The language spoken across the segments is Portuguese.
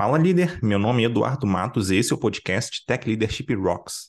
Fala líder, meu nome é Eduardo Matos e esse é o podcast Tech Leadership Rocks.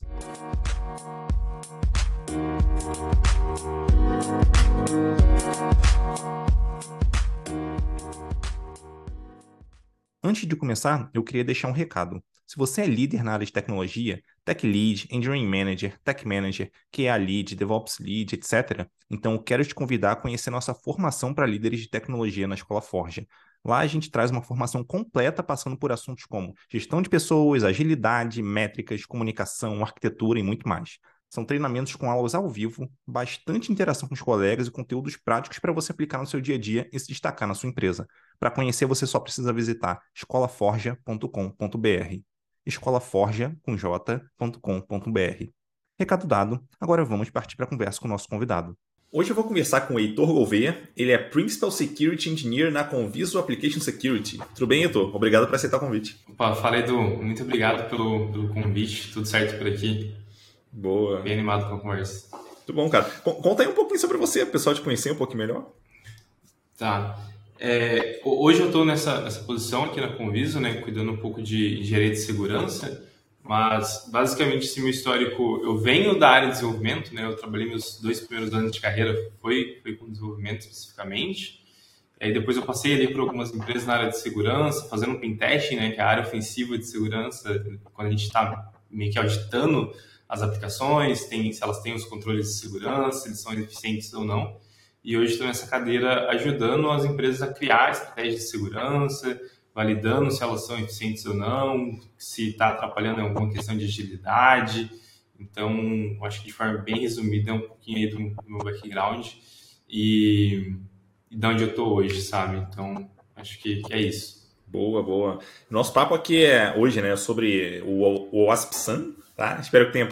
Antes de começar, eu queria deixar um recado. Se você é líder na área de tecnologia, Tech Lead, Engineering Manager, Tech Manager, QA Lead, DevOps Lead, etc., então eu quero te convidar a conhecer nossa formação para líderes de tecnologia na Escola Forja. Lá a gente traz uma formação completa passando por assuntos como gestão de pessoas, agilidade, métricas, comunicação, arquitetura e muito mais. São treinamentos com aulas ao vivo, bastante interação com os colegas e conteúdos práticos para você aplicar no seu dia a dia e se destacar na sua empresa. Para conhecer, você só precisa visitar escolaforja.com.br. escolaforja com j.com.br. Recado dado, agora vamos partir para a conversa com o nosso convidado. Hoje eu vou conversar com o Heitor Gouveia. Ele é Principal Security Engineer na Conviso Application Security. Tudo bem, Heitor? Obrigado por aceitar o convite. Opa, fala Edu. Muito obrigado pelo, pelo convite. Tudo certo por aqui. Boa. Bem animado com a conversa. Muito bom, cara. Conta aí um pouquinho sobre você, o pessoal te conhecer um pouquinho melhor. Tá. É, hoje eu estou nessa, nessa posição aqui na Conviso, né, cuidando um pouco de engenharia de segurança. Mas, basicamente, esse meu histórico, eu venho da área de desenvolvimento, né? Eu trabalhei meus dois primeiros anos de carreira, foi, foi com desenvolvimento especificamente. E aí depois eu passei ali por algumas empresas na área de segurança, fazendo um pentesting, né? Que é a área ofensiva de segurança, quando a gente está meio que auditando as aplicações, tem, se elas têm os controles de segurança, se eles são eficientes ou não. E hoje estou nessa cadeira ajudando as empresas a criar estratégias de segurança, validando se elas são eficientes ou não, se está atrapalhando alguma questão de agilidade. Então, acho que de forma bem resumida é um pouquinho aí do, meu background e, e de onde eu estou hoje, sabe? Então, acho que, que, é isso. Boa, boa. Nosso papo aqui é hoje, né, sobre o, o OASP-SAN, tá? Espero que tenha,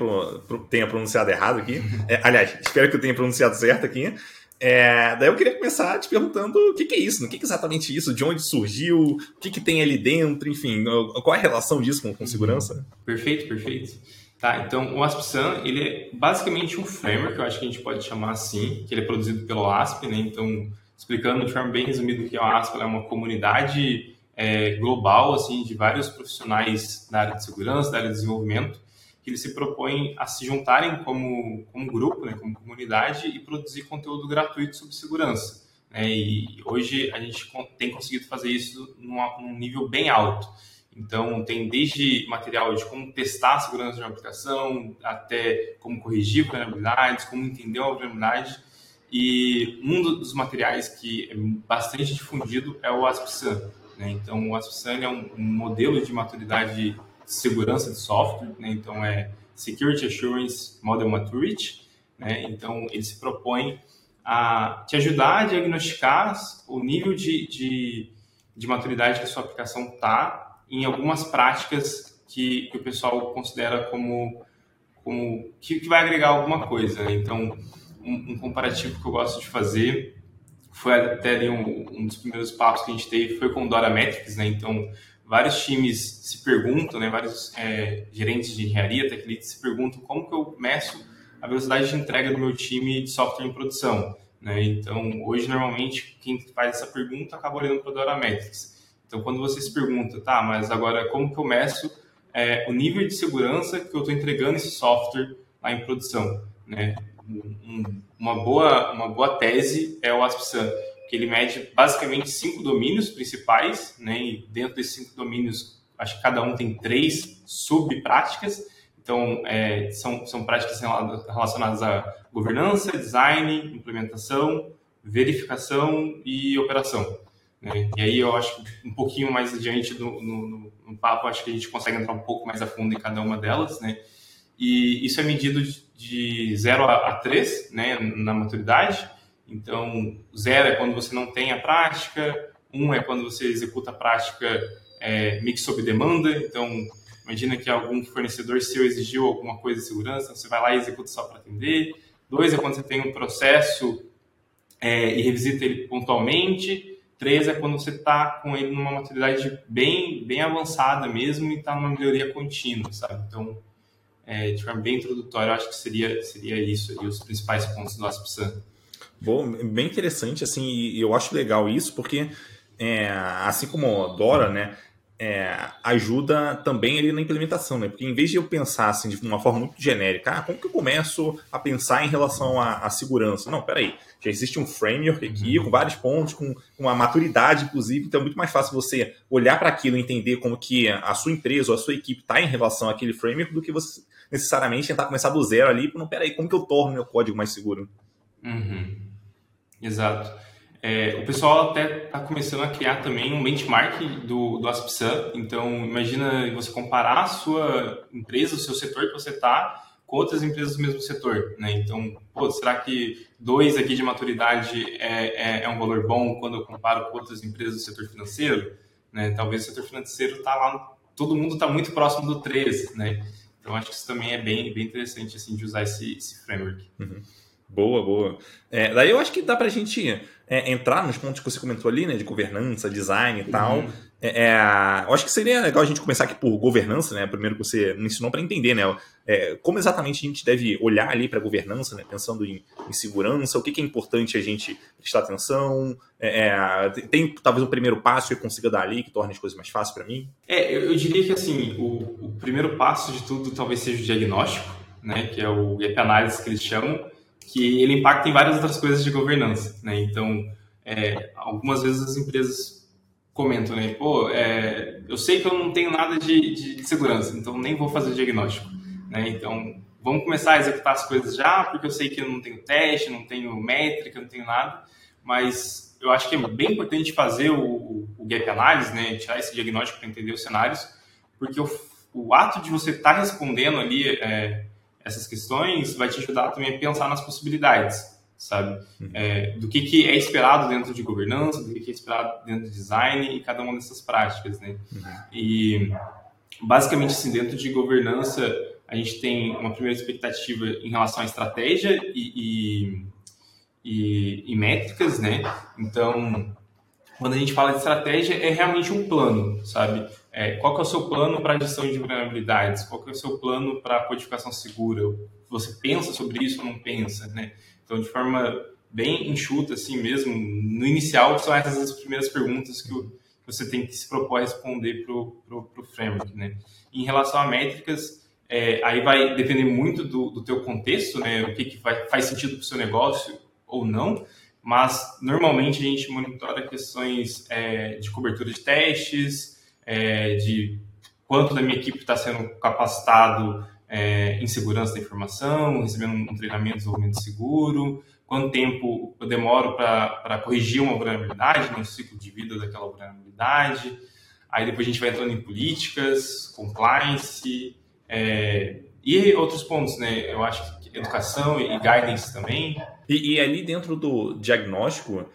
tenha pronunciado errado aqui. É, aliás, espero que eu tenha pronunciado certo aqui. É, daí eu queria começar te perguntando o que, que é isso, o que, que é exatamente isso, de onde surgiu, o que, que tem ali dentro, enfim, qual é a relação disso com, com segurança? Perfeito, perfeito. Tá, então o ASP-SAN, ele é basicamente um framework, eu acho que a gente pode chamar assim, que ele é produzido pelo ASP, né? Então, explicando de forma bem resumida o que é o ASP, é uma comunidade é, global, assim, de vários profissionais da área de segurança, da área de desenvolvimento, que eles se propõem a se juntarem como, como grupo, né, como comunidade e produzir conteúdo gratuito sobre segurança. Né? E hoje a gente tem conseguido fazer isso num, num nível bem alto. Então, tem desde material de como testar a segurança de uma aplicação, até como corrigir vulnerabilidades, como entender uma vulnerabilidade. E um dos materiais que é bastante difundido é o ASP-SAN. Né? Então, o ASP-SAN é um, um modelo de maturidade segurança de software, né? então é Security Assurance Model Maturity, né? então ele se propõe a te ajudar a diagnosticar o nível de, de, de maturidade que a sua aplicação está em algumas práticas que, que o pessoal considera como, como que, que vai agregar alguma coisa. Né? Então, um, um, comparativo que eu gosto de fazer foi até um, um dos primeiros papos que a gente teve foi com Dora Metrics, né? Então, vários times se perguntam, né, vários é, gerentes de engenharia, tech se perguntam como que eu meço a velocidade de entrega do meu time de software em produção. Né? Então, hoje, normalmente, quem faz essa pergunta acaba olhando para o Dora Metrics. Então, quando você se pergunta, tá, mas agora como que eu meço é, o nível de segurança que eu estou entregando esse software lá em produção? Né? Um, uma, boa, uma boa tese é o ASP-SAN que ele mede basicamente cinco domínios principais, né? E dentro desses cinco domínios, acho que cada um tem três subpráticas. Então, é, são, são práticas relacionadas a governança, design, implementação, verificação e operação. Né? E aí eu acho que um pouquinho mais adiante no, no, no, papo, acho que a gente consegue entrar um pouco mais a fundo em cada uma delas, né? E isso é medido de 0 a 3, né, na maturidade. Então, zero é quando você não tem a prática, um é quando você executa a prática é, sob demanda. Então, imagina que algum fornecedor seu exigiu alguma coisa de segurança, você vai lá e executa só para atender. Dois é quando você tem um processo é, e revisita ele pontualmente. Três é quando você está com ele numa maturidade bem, bem avançada mesmo e está numa melhoria contínua, sabe? Então, é, de forma bem introdutória, eu acho que seria, seria isso aí, os principais pontos do ASP-SAN. Bom, bem interessante, assim, e eu acho legal isso, porque é, assim como a Dora, né, é, ajuda também ali na implementação, né? Porque em vez de eu pensar assim de uma forma muito genérica, ah, como que eu começo a pensar em relação à, à segurança? Não, peraí, já existe um framework aqui uhum. com vários pontos, com, com uma maturidade, inclusive, então é muito mais fácil você olhar para aquilo e entender como que a sua empresa ou a sua equipe está em relação àquele framework do que você necessariamente tentar começar do zero ali, não, peraí, como que eu torno meu código mais seguro? Uhum. Exato. É, o pessoal até está começando a criar também um benchmark do, do AspSun. Então, imagina você comparar a sua empresa, o seu setor que você está, com outras empresas do mesmo setor. Né? Então, pô, será que dois aqui de maturidade é, é, é, um valor bom quando eu comparo com outras empresas do setor financeiro? Né? Talvez o setor financeiro está lá, todo mundo está muito próximo do 13. Né? Então, acho que isso também é bem, bem interessante assim, de usar esse, esse framework. Uhum. Boa, boa. É, daí eu acho que dá para a gente é, entrar nos pontos que você comentou ali, né, de governança, design e uhum. tal. É, é, eu acho que seria legal a gente começar aqui por governança, né? Primeiro que você me ensinou para entender, né? É, como exatamente a gente deve olhar ali para governança, né? Pensando em, em segurança, o que, que, é importante a gente prestar atenção. É, tem talvez um primeiro passo que eu consiga dar ali que torne as coisas mais fáceis para mim? É, eu, eu, diria que assim, o, o, primeiro passo de tudo talvez seja o diagnóstico, né? Que é o gap analysis que eles chamam que ele impacta em várias outras coisas de governança, né? Então, é, algumas vezes as empresas comentam, né? Pô, é, eu sei que eu não tenho nada de, de, segurança, então nem vou fazer diagnóstico, né? Então, vamos começar a executar as coisas já, porque eu sei que eu não tenho teste, não tenho métrica, não tenho nada, mas eu acho que é bem importante fazer o, o gap analysis, né? Tirar esse diagnóstico para entender os cenários, porque o, o ato de você estar tá respondendo ali é, essas questões vai te ajudar também a pensar nas possibilidades, sabe? Uhum. É, do que, que é esperado dentro de governança, do que, que é esperado dentro de design e cada uma dessas práticas, né? Uhum. E basicamente, assim, dentro de governança, a gente tem uma primeira expectativa em relação à estratégia e, e, e, e métricas, né? Então, quando a gente fala de estratégia, é realmente um plano, sabe? É, qual que é o seu plano para gestão de vulnerabilidades? Qual que é o seu plano para codificação segura? Você pensa sobre isso ou não pensa, né? Então, de forma bem enxuta, assim mesmo, no inicial, são essas as primeiras perguntas que, que você tem que se propor a responder para o framework, né? Em relação a métricas, é, aí vai depender muito do, do teu contexto, né? O que, que vai, faz sentido para o seu negócio ou não, mas normalmente a gente monitora questões é, de cobertura de testes, é, de quanto da minha equipe está sendo capacitado é, em segurança da informação, recebendo um treinamento de desenvolvimento seguro, quanto tempo eu demoro para corrigir uma vulnerabilidade, no né, ciclo de vida daquela vulnerabilidade. Aí depois a gente vai entrando em políticas, compliance é, e outros pontos, né? Eu acho que educação e guidance também. E, e ali dentro do diagnóstico,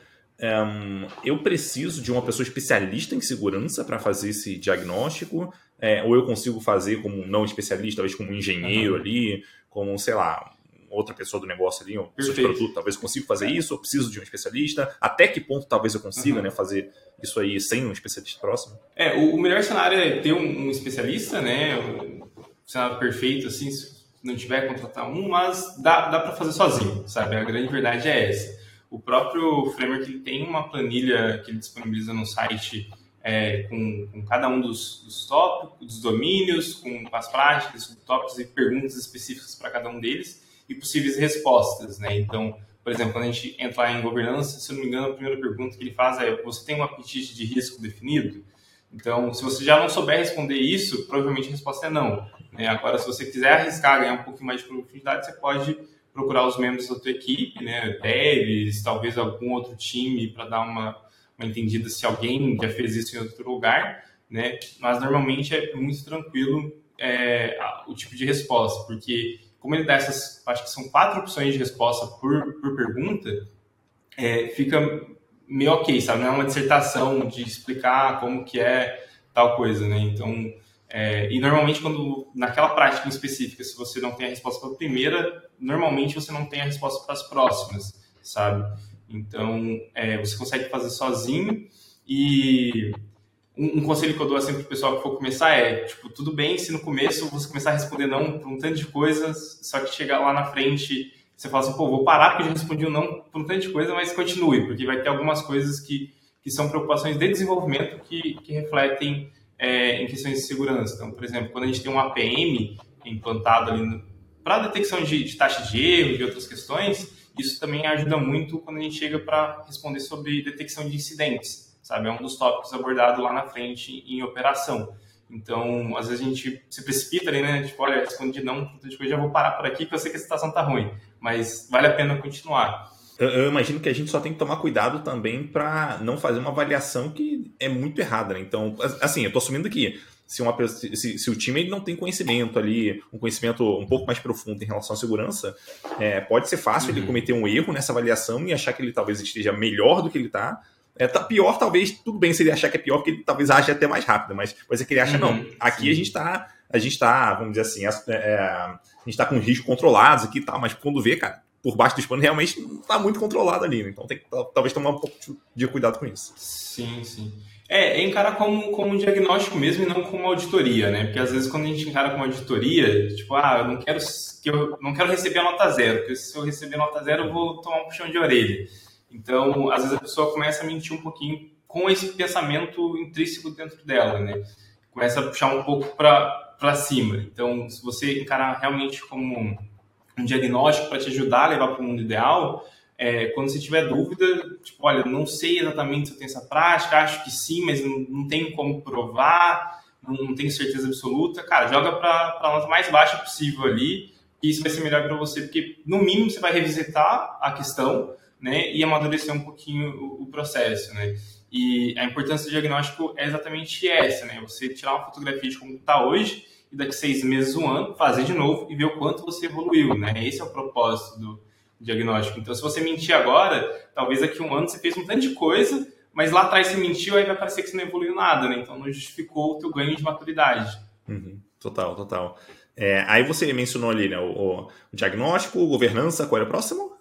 um, eu preciso de uma pessoa especialista em segurança para fazer esse diagnóstico, é, ou eu consigo fazer como não especialista, talvez como um engenheiro uhum. ali, como, sei lá, outra pessoa do negócio ali, um pessoa de produto, talvez eu consiga fazer é. isso, eu preciso de um especialista, até que ponto talvez eu consiga uhum. né, fazer isso aí sem um especialista próximo? É, o, o melhor cenário é ter um, um especialista, né, um cenário perfeito, assim, se não tiver, contratar um, mas dá, dá para fazer sozinho, sabe? A grande verdade é essa. O próprio framework ele tem uma planilha que ele disponibiliza no site é, com, com, cada um dos, dos tópicos, dos domínios, com as práticas, subtópicos e perguntas específicas para cada um deles e possíveis respostas, né? Então, por exemplo, quando a gente entrar em governança, se eu não me engano, a primeira pergunta que ele faz é: você tem um apetite de risco definido? Então, se você já não souber responder isso, provavelmente a resposta é não. Né? Agora, se você quiser arriscar ganhar um pouquinho mais de profundidade, você pode procurar os membros da tua equipe, né, devs, talvez algum outro time para dar uma, uma entendida se alguém já fez isso em outro lugar, né? Mas normalmente é muito tranquilo é, o tipo de resposta, porque como ele dá essas, acho que são quatro opções de resposta por, por pergunta, é, fica meio ok, sabe? Não é uma dissertação de explicar como que é tal coisa, né? Então, é, e normalmente quando naquela prática em específica, se você não tem a resposta para a primeira, normalmente você não tem a resposta para as próximas, sabe? Então, é, você consegue fazer sozinho e um, um, conselho que eu dou assim para o pessoal que for começar é, tipo, tudo bem se no começo você começar a responder não para um tanto de coisas, só que chegar lá na frente você fala assim, pô, vou parar porque já respondi um não para um tanto de coisa, mas continue, porque vai ter algumas coisas que, que são preocupações de desenvolvimento que, que refletem é, em questões de segurança. Então, por exemplo, quando a gente tem um APM implantado ali para detecção de, de taxa de erro, de outras questões, isso também ajuda muito quando a gente chega para responder sobre detecção de incidentes, sabe? É um dos tópicos abordados lá na frente em operação. Então, às vezes a gente se precipita ali, né? Tipo, olha, respondi não, tipo, já vou parar por aqui que eu sei que a situação tá ruim, mas vale a pena continuar. Eu, eu imagino que a gente só tem que tomar cuidado também para não fazer uma avaliação que é muito errada, né? Então, assim, eu tô assumindo que se, uma, se, se, o time ele não tem conhecimento ali, um conhecimento um pouco mais profundo em relação à segurança, é, pode ser fácil uhum. ele cometer um erro nessa avaliação e achar que ele talvez esteja melhor do que ele está. É, tá pior, talvez, tudo bem se ele achar que é pior, porque ele talvez ache até mais rápido, mas pode ser que ele acha, uhum. não, aqui Sim. a gente está, a gente tá, vamos dizer assim, é, é, a gente está com riscos controlados aqui e tal, mas quando vê, cara, por baixo dos panos realmente não está muito controlado ali, né? então tem que talvez tomar um pouco de cuidado com isso. Sim, sim. É, encarar como, como um diagnóstico mesmo e não como auditoria, né? Porque às vezes quando a gente encara como auditoria, tipo, ah, eu não quero que eu não quero receber a nota zero, porque se eu receber a nota zero eu vou tomar um puxão de orelha. Então, às vezes a pessoa começa a mentir um pouquinho com esse pensamento intrínseco dentro dela, né? Começa a puxar um pouco para cima. Então, se você encarar realmente como um, um diagnóstico para te ajudar a levar para o mundo ideal, é, quando você tiver dúvida, tipo, olha, não sei exatamente se eu tenho essa prática, acho que sim, mas não, não tenho como provar, não, não tenho certeza absoluta, cara, joga para a nota mais baixa possível ali, e isso vai ser melhor para você, porque no mínimo você vai revisitar a questão, né, e amadurecer um pouquinho o, o processo, né. E a importância do diagnóstico é exatamente essa, né, você tirar uma fotografia de como está hoje, e daqui seis meses, um ano, fazer de novo e ver o quanto você evoluiu, né, esse é o propósito do diagnóstico. Então, se você mentir agora, talvez daqui a um ano você fez um tanto de coisa, mas lá atrás você mentiu, aí vai parecer que você não evoluiu nada, né? Então, não justificou o teu ganho de maturidade. Uhum. Total, total. É, aí você mencionou ali né, o, o diagnóstico, governança, qual era o próximo?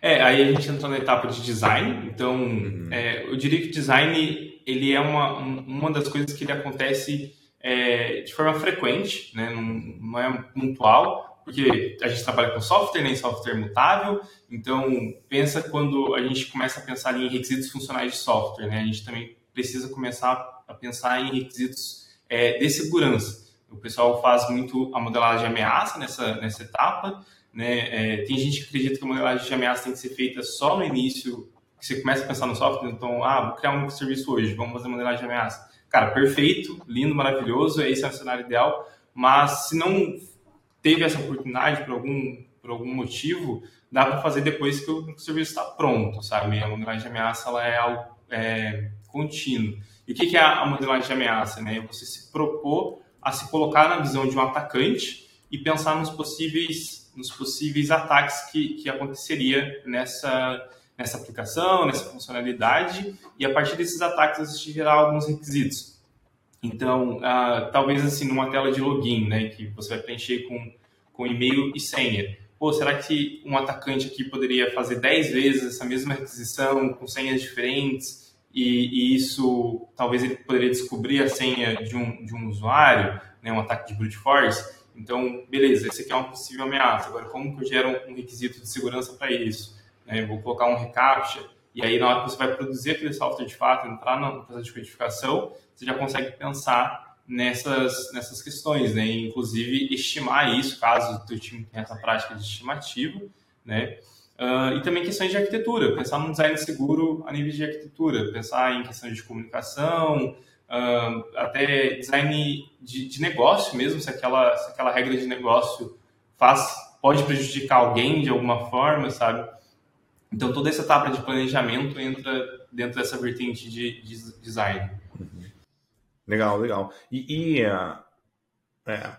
É, aí a gente entrou na etapa de design. Então, uhum. é, eu diria que design ele é uma, uma das coisas que ele acontece é, de forma frequente, né? não, não é pontual, porque a gente trabalha com software, nem né, software mutável, então pensa quando a gente começa a pensar em requisitos funcionais de software, né? A gente também precisa começar a pensar em requisitos é, de segurança. O pessoal faz muito a modelagem de ameaça nessa, nessa etapa, né? É, tem gente que acredita que a modelagem de ameaça tem que ser feita só no início, que você começa a pensar no software, então, ah, vou criar um serviço hoje, vamos fazer modelagem de ameaça. Cara, perfeito, lindo, maravilhoso, esse é o cenário ideal, mas se não teve essa oportunidade por algum, por algum motivo, dá para fazer depois que o, serviço está pronto, sabe? A modelagem de ameaça ela é algo é, contínuo. E o que, que é a modelagem de ameaça? Né? Você se propor a se colocar na visão de um atacante e pensar nos possíveis, nos possíveis ataques que, que aconteceria nessa, nessa aplicação, nessa funcionalidade, e a partir desses ataques você gerar alguns requisitos. Então, talvez assim, numa tela de login, né, que você vai preencher com, com e-mail e senha. Pô, será que um atacante aqui poderia fazer 10 vezes essa mesma requisição com senhas diferentes e, e, isso, talvez ele poderia descobrir a senha de um, de um usuário, né, um ataque de brute force? Então, beleza, esse aqui é uma possível ameaça. Agora, como que eu gero um requisito de segurança para isso? Né, vou colocar um reCAPTCHA e aí, na hora que você vai produzir aquele software de fato, entrar no processo de codificação, você já consegue pensar nessas, nessas questões, né? inclusive estimar isso, caso o teu time tenha essa prática de estimativa, né? Uh, e também questões de arquitetura, pensar num design seguro a nível de arquitetura, pensar em questões de comunicação, uh, até design de, de, negócio mesmo, se aquela, se aquela regra de negócio faz, pode prejudicar alguém de alguma forma, sabe? Então, toda essa etapa de planejamento entra dentro dessa vertente de, de design. Legal, legal. E, e é,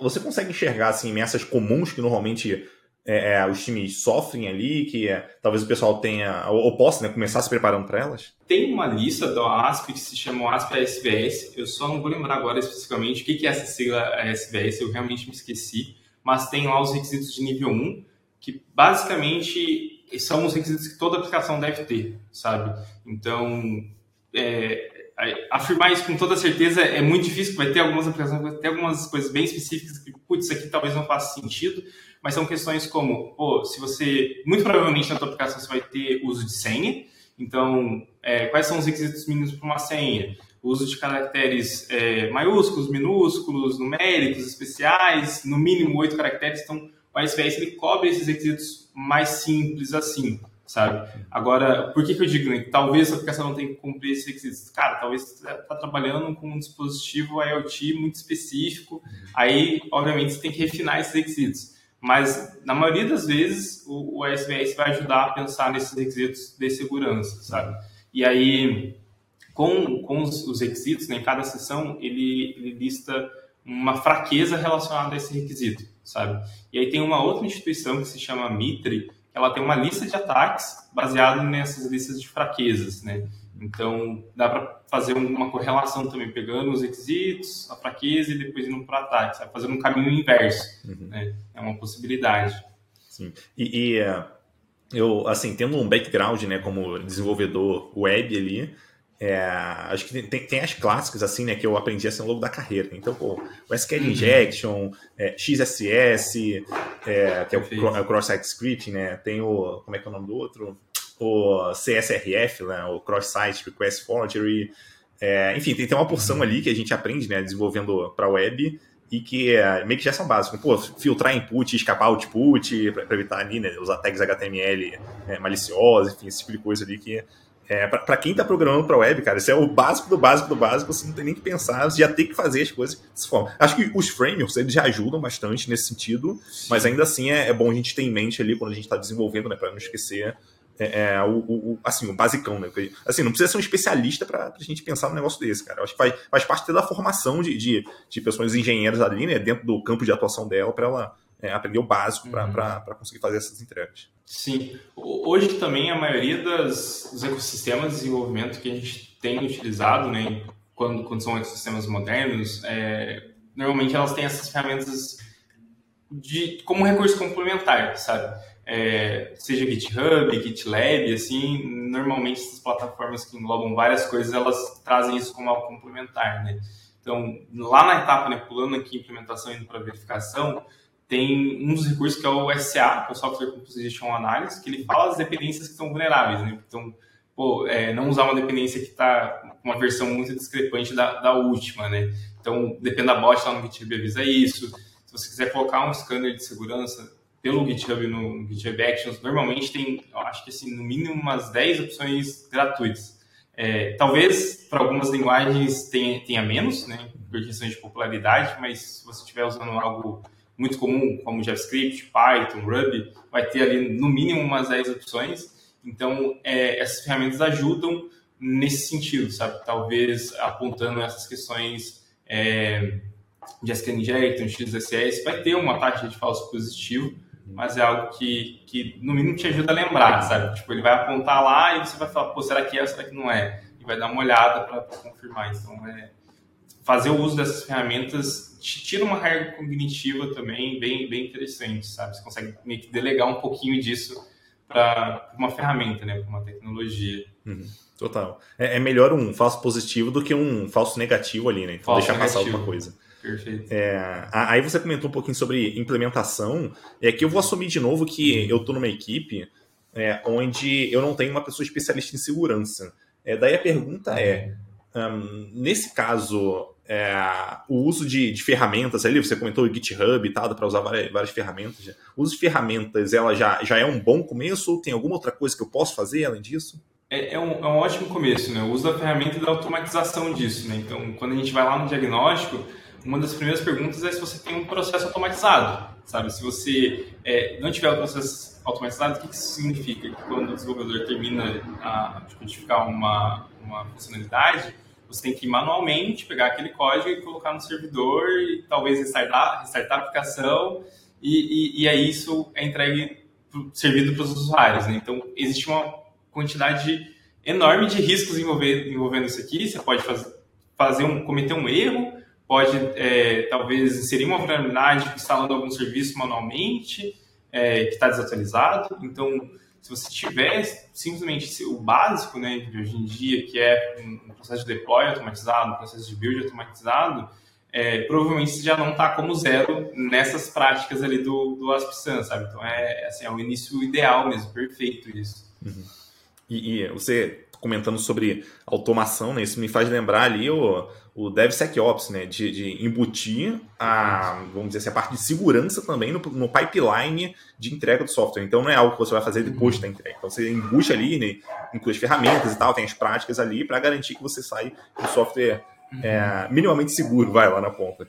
você consegue enxergar assim, ameaças comuns que normalmente é, é, os times sofrem ali, que é, talvez o pessoal tenha, ou, ou possa né, começar se preparando para elas? Tem uma lista da ASP que se chama ASP ASVS, eu só não vou lembrar agora especificamente o que é essa sigla ASVS, eu realmente me esqueci, mas tem lá os requisitos de nível 1, que basicamente são os requisitos que toda aplicação deve ter, sabe? Então, é, afirmar isso com toda certeza é muito difícil, vai ter algumas aplicações, vai ter algumas coisas bem específicas que, putz, isso aqui talvez não faça sentido, mas são questões como, pô, se você, muito provavelmente na tua aplicação você vai ter uso de senha, então, é, quais são os requisitos mínimos para uma senha? o uso de caracteres é, maiúsculos, minúsculos, numéricos, especiais, no mínimo oito caracteres. Então, o SVS ele cobre esses requisitos mais simples assim, sabe? Agora, por que, que eu digo né, talvez a aplicação não tenha que cumprir esses requisitos? Cara, talvez você está trabalhando com um dispositivo IoT muito específico, aí, obviamente, você tem que refinar esses requisitos. Mas, na maioria das vezes, o, o SVS vai ajudar a pensar nesses requisitos de segurança, sabe? E aí, com, com os, os requisitos, né, em cada sessão, ele, ele lista uma fraqueza relacionada a esse requisito, sabe? E aí tem uma outra instituição que se chama Mitre, ela tem uma lista de ataques baseado nessas listas de fraquezas, né? Então, dá para fazer uma correlação também, pegando os requisitos, a fraqueza e depois indo para ataque, sabe? Fazendo um caminho inverso, uhum. né? É uma possibilidade. Sim. E, e, é, eu, assim, tendo um background, né, como desenvolvedor web ali, é, acho que tem, tem, as clássicas, assim, né, que eu aprendi assim ao longo da carreira. Então, pô, o SQL uhum. Injection, é, XSS, é, que é o, é o Cross-Site Script, né, tem o, como é que é o nome do outro? O CSRF, né, o Cross-Site Request Forgery, é, enfim, tem, tem uma porção uhum. ali que a gente aprende, né, desenvolvendo para web, e que é, meio que já são básicos. Pô, filtrar input, escapar output, para evitar ali, né, usar tags HTML maliciosos, enfim, esse tipo de coisa ali que é, para quem está programando para web, cara, isso é o básico do básico do básico, você não tem nem que pensar, você já tem que fazer as coisas dessa forma. Acho que os frameworks, eles já ajudam bastante nesse sentido, mas ainda assim é, é, bom a gente ter em mente ali quando a gente está desenvolvendo, né, para não esquecer é, é, o, o, assim, o basicão, né? Porque, assim, não precisa ser um especialista para a gente pensar num negócio desse, cara. Eu acho que faz, faz parte da formação de, de, de pessoas engenheiras ali, né, dentro do campo de atuação dela, para ela é, aprender o básico para uhum. conseguir fazer essas entregas. Sim. Hoje também a maioria das, dos ecossistemas de desenvolvimento que a gente tem utilizado, né, quando, quando são ecossistemas modernos, é, normalmente elas têm essas ferramentas de, como recurso complementar, sabe? É, seja GitHub, GitLab, assim, normalmente essas plataformas que englobam várias coisas, elas trazem isso como algo complementar, né? Então, lá na etapa, né, pulando aqui implementação e indo para verificação, tem um dos recursos que é o SA, que é o Software Composition Analysis, que ele fala as dependências que estão vulneráveis, né? Então, pô, é, não usar uma dependência que está com uma versão muito discrepante da, da última, né? Então, depende da bot lá no GitHub avisa isso. Se você quiser colocar um scanner de segurança pelo GitHub no, no GitHub Actions, normalmente tem, eu acho que assim, no mínimo umas 10 opções gratuitas. É, talvez para algumas linguagens tenha, tenha menos, né, por questão de popularidade, mas se você estiver usando algo muito comum, como JavaScript, Python, Ruby, vai ter ali no mínimo umas 10 opções. Então, é, essas ferramentas ajudam nesse sentido, sabe? Talvez apontando essas questões é, de SQL XSS, vai ter uma taxa de falso positivo, mas é algo que, que no mínimo te ajuda a lembrar, sabe? Tipo, ele vai apontar lá e você vai falar, pô, será que é, será que não é? E vai dar uma olhada para confirmar. Então, é, fazer o uso dessas ferramentas te tira uma carga cognitiva também bem, bem interessante, sabe? Você consegue meio que delegar um pouquinho disso para uma ferramenta, né? Para uma tecnologia. Uhum, total. É, é, melhor um falso positivo do que um falso negativo ali, né? Então deixar negativo. passar alguma coisa. Perfeito. É, aí você comentou um pouquinho sobre implementação. É que eu vou assumir de novo que eu estou numa equipe é, onde eu não tenho uma pessoa especialista em segurança. É, daí a pergunta é, um, nesse caso, é, o uso de, de, ferramentas ali, você comentou o GitHub e tal, dá para usar várias, várias ferramentas. O uso de ferramentas, ela já, já é um bom começo ou tem alguma outra coisa que eu posso fazer além disso? É, é, um, é um ótimo começo, né? O uso da ferramenta e da automatização disso, né? Então, quando a gente vai lá no diagnóstico, uma das primeiras perguntas é se você tem um processo automatizado, sabe? Se você é, não tiver o processo automatizado, o que isso significa? Que quando o desenvolvedor termina a, de codificar uma, uma funcionalidade, você tem que manualmente pegar aquele código e colocar no servidor e talvez restartar, restartar a aplicação e, e, e aí isso é entregue, servido para os usuários. Né? Então, existe uma quantidade enorme de riscos envolvendo, envolvendo isso aqui. Você pode fazer, fazer um, cometer um erro, pode é, talvez inserir uma vulnerabilidade instalando algum serviço manualmente é, que está desatualizado. Então, se você tiver simplesmente o básico né, de hoje em dia, que é um processo de deploy automatizado, um processo de build automatizado, é, provavelmente você já não está como zero nessas práticas ali do, do AspSun, sabe? Então é, assim, é o início ideal mesmo, perfeito isso. Uhum. E, e, você comentando sobre automação, né? Isso me faz lembrar ali o, o DevSecOps, né? De, de embutir a, vamos dizer assim, a parte de segurança também no, no, pipeline de entrega do software. Então não é algo que você vai fazer depois da entrega. Então você embute ali, né? inclui as ferramentas e tal, tem as práticas ali para garantir que você sai com software é, minimamente seguro, vai lá na ponta.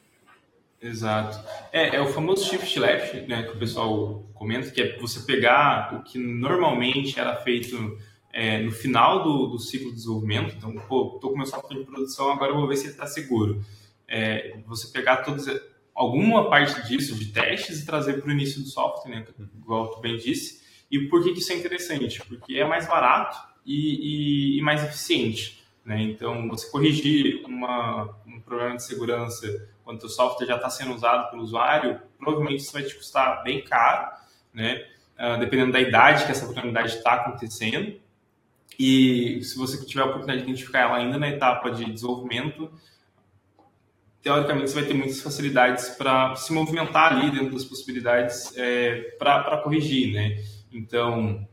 Exato. É, é o famoso shift left, né, que o pessoal comenta, que é você pegar o que normalmente era feito é, no final do, do, ciclo de desenvolvimento. Então, pô, estou com meu software em produção, agora eu vou ver se ele está seguro. É, você pegar todos, alguma parte disso, de testes, e trazer para o início do software, né, igual tu bem disse. E por que, que isso é interessante? Porque é mais barato e, e, e mais eficiente. Né? Então, você corrigir uma, um problema de segurança quando o software já está sendo usado pelo usuário, provavelmente isso vai te custar bem caro, né? Uh, dependendo da idade que essa vulnerabilidade está acontecendo. E se você tiver a oportunidade de identificar ela ainda na etapa de desenvolvimento, teoricamente você vai ter muitas facilidades para se movimentar ali dentro das possibilidades é, para corrigir, né? Então,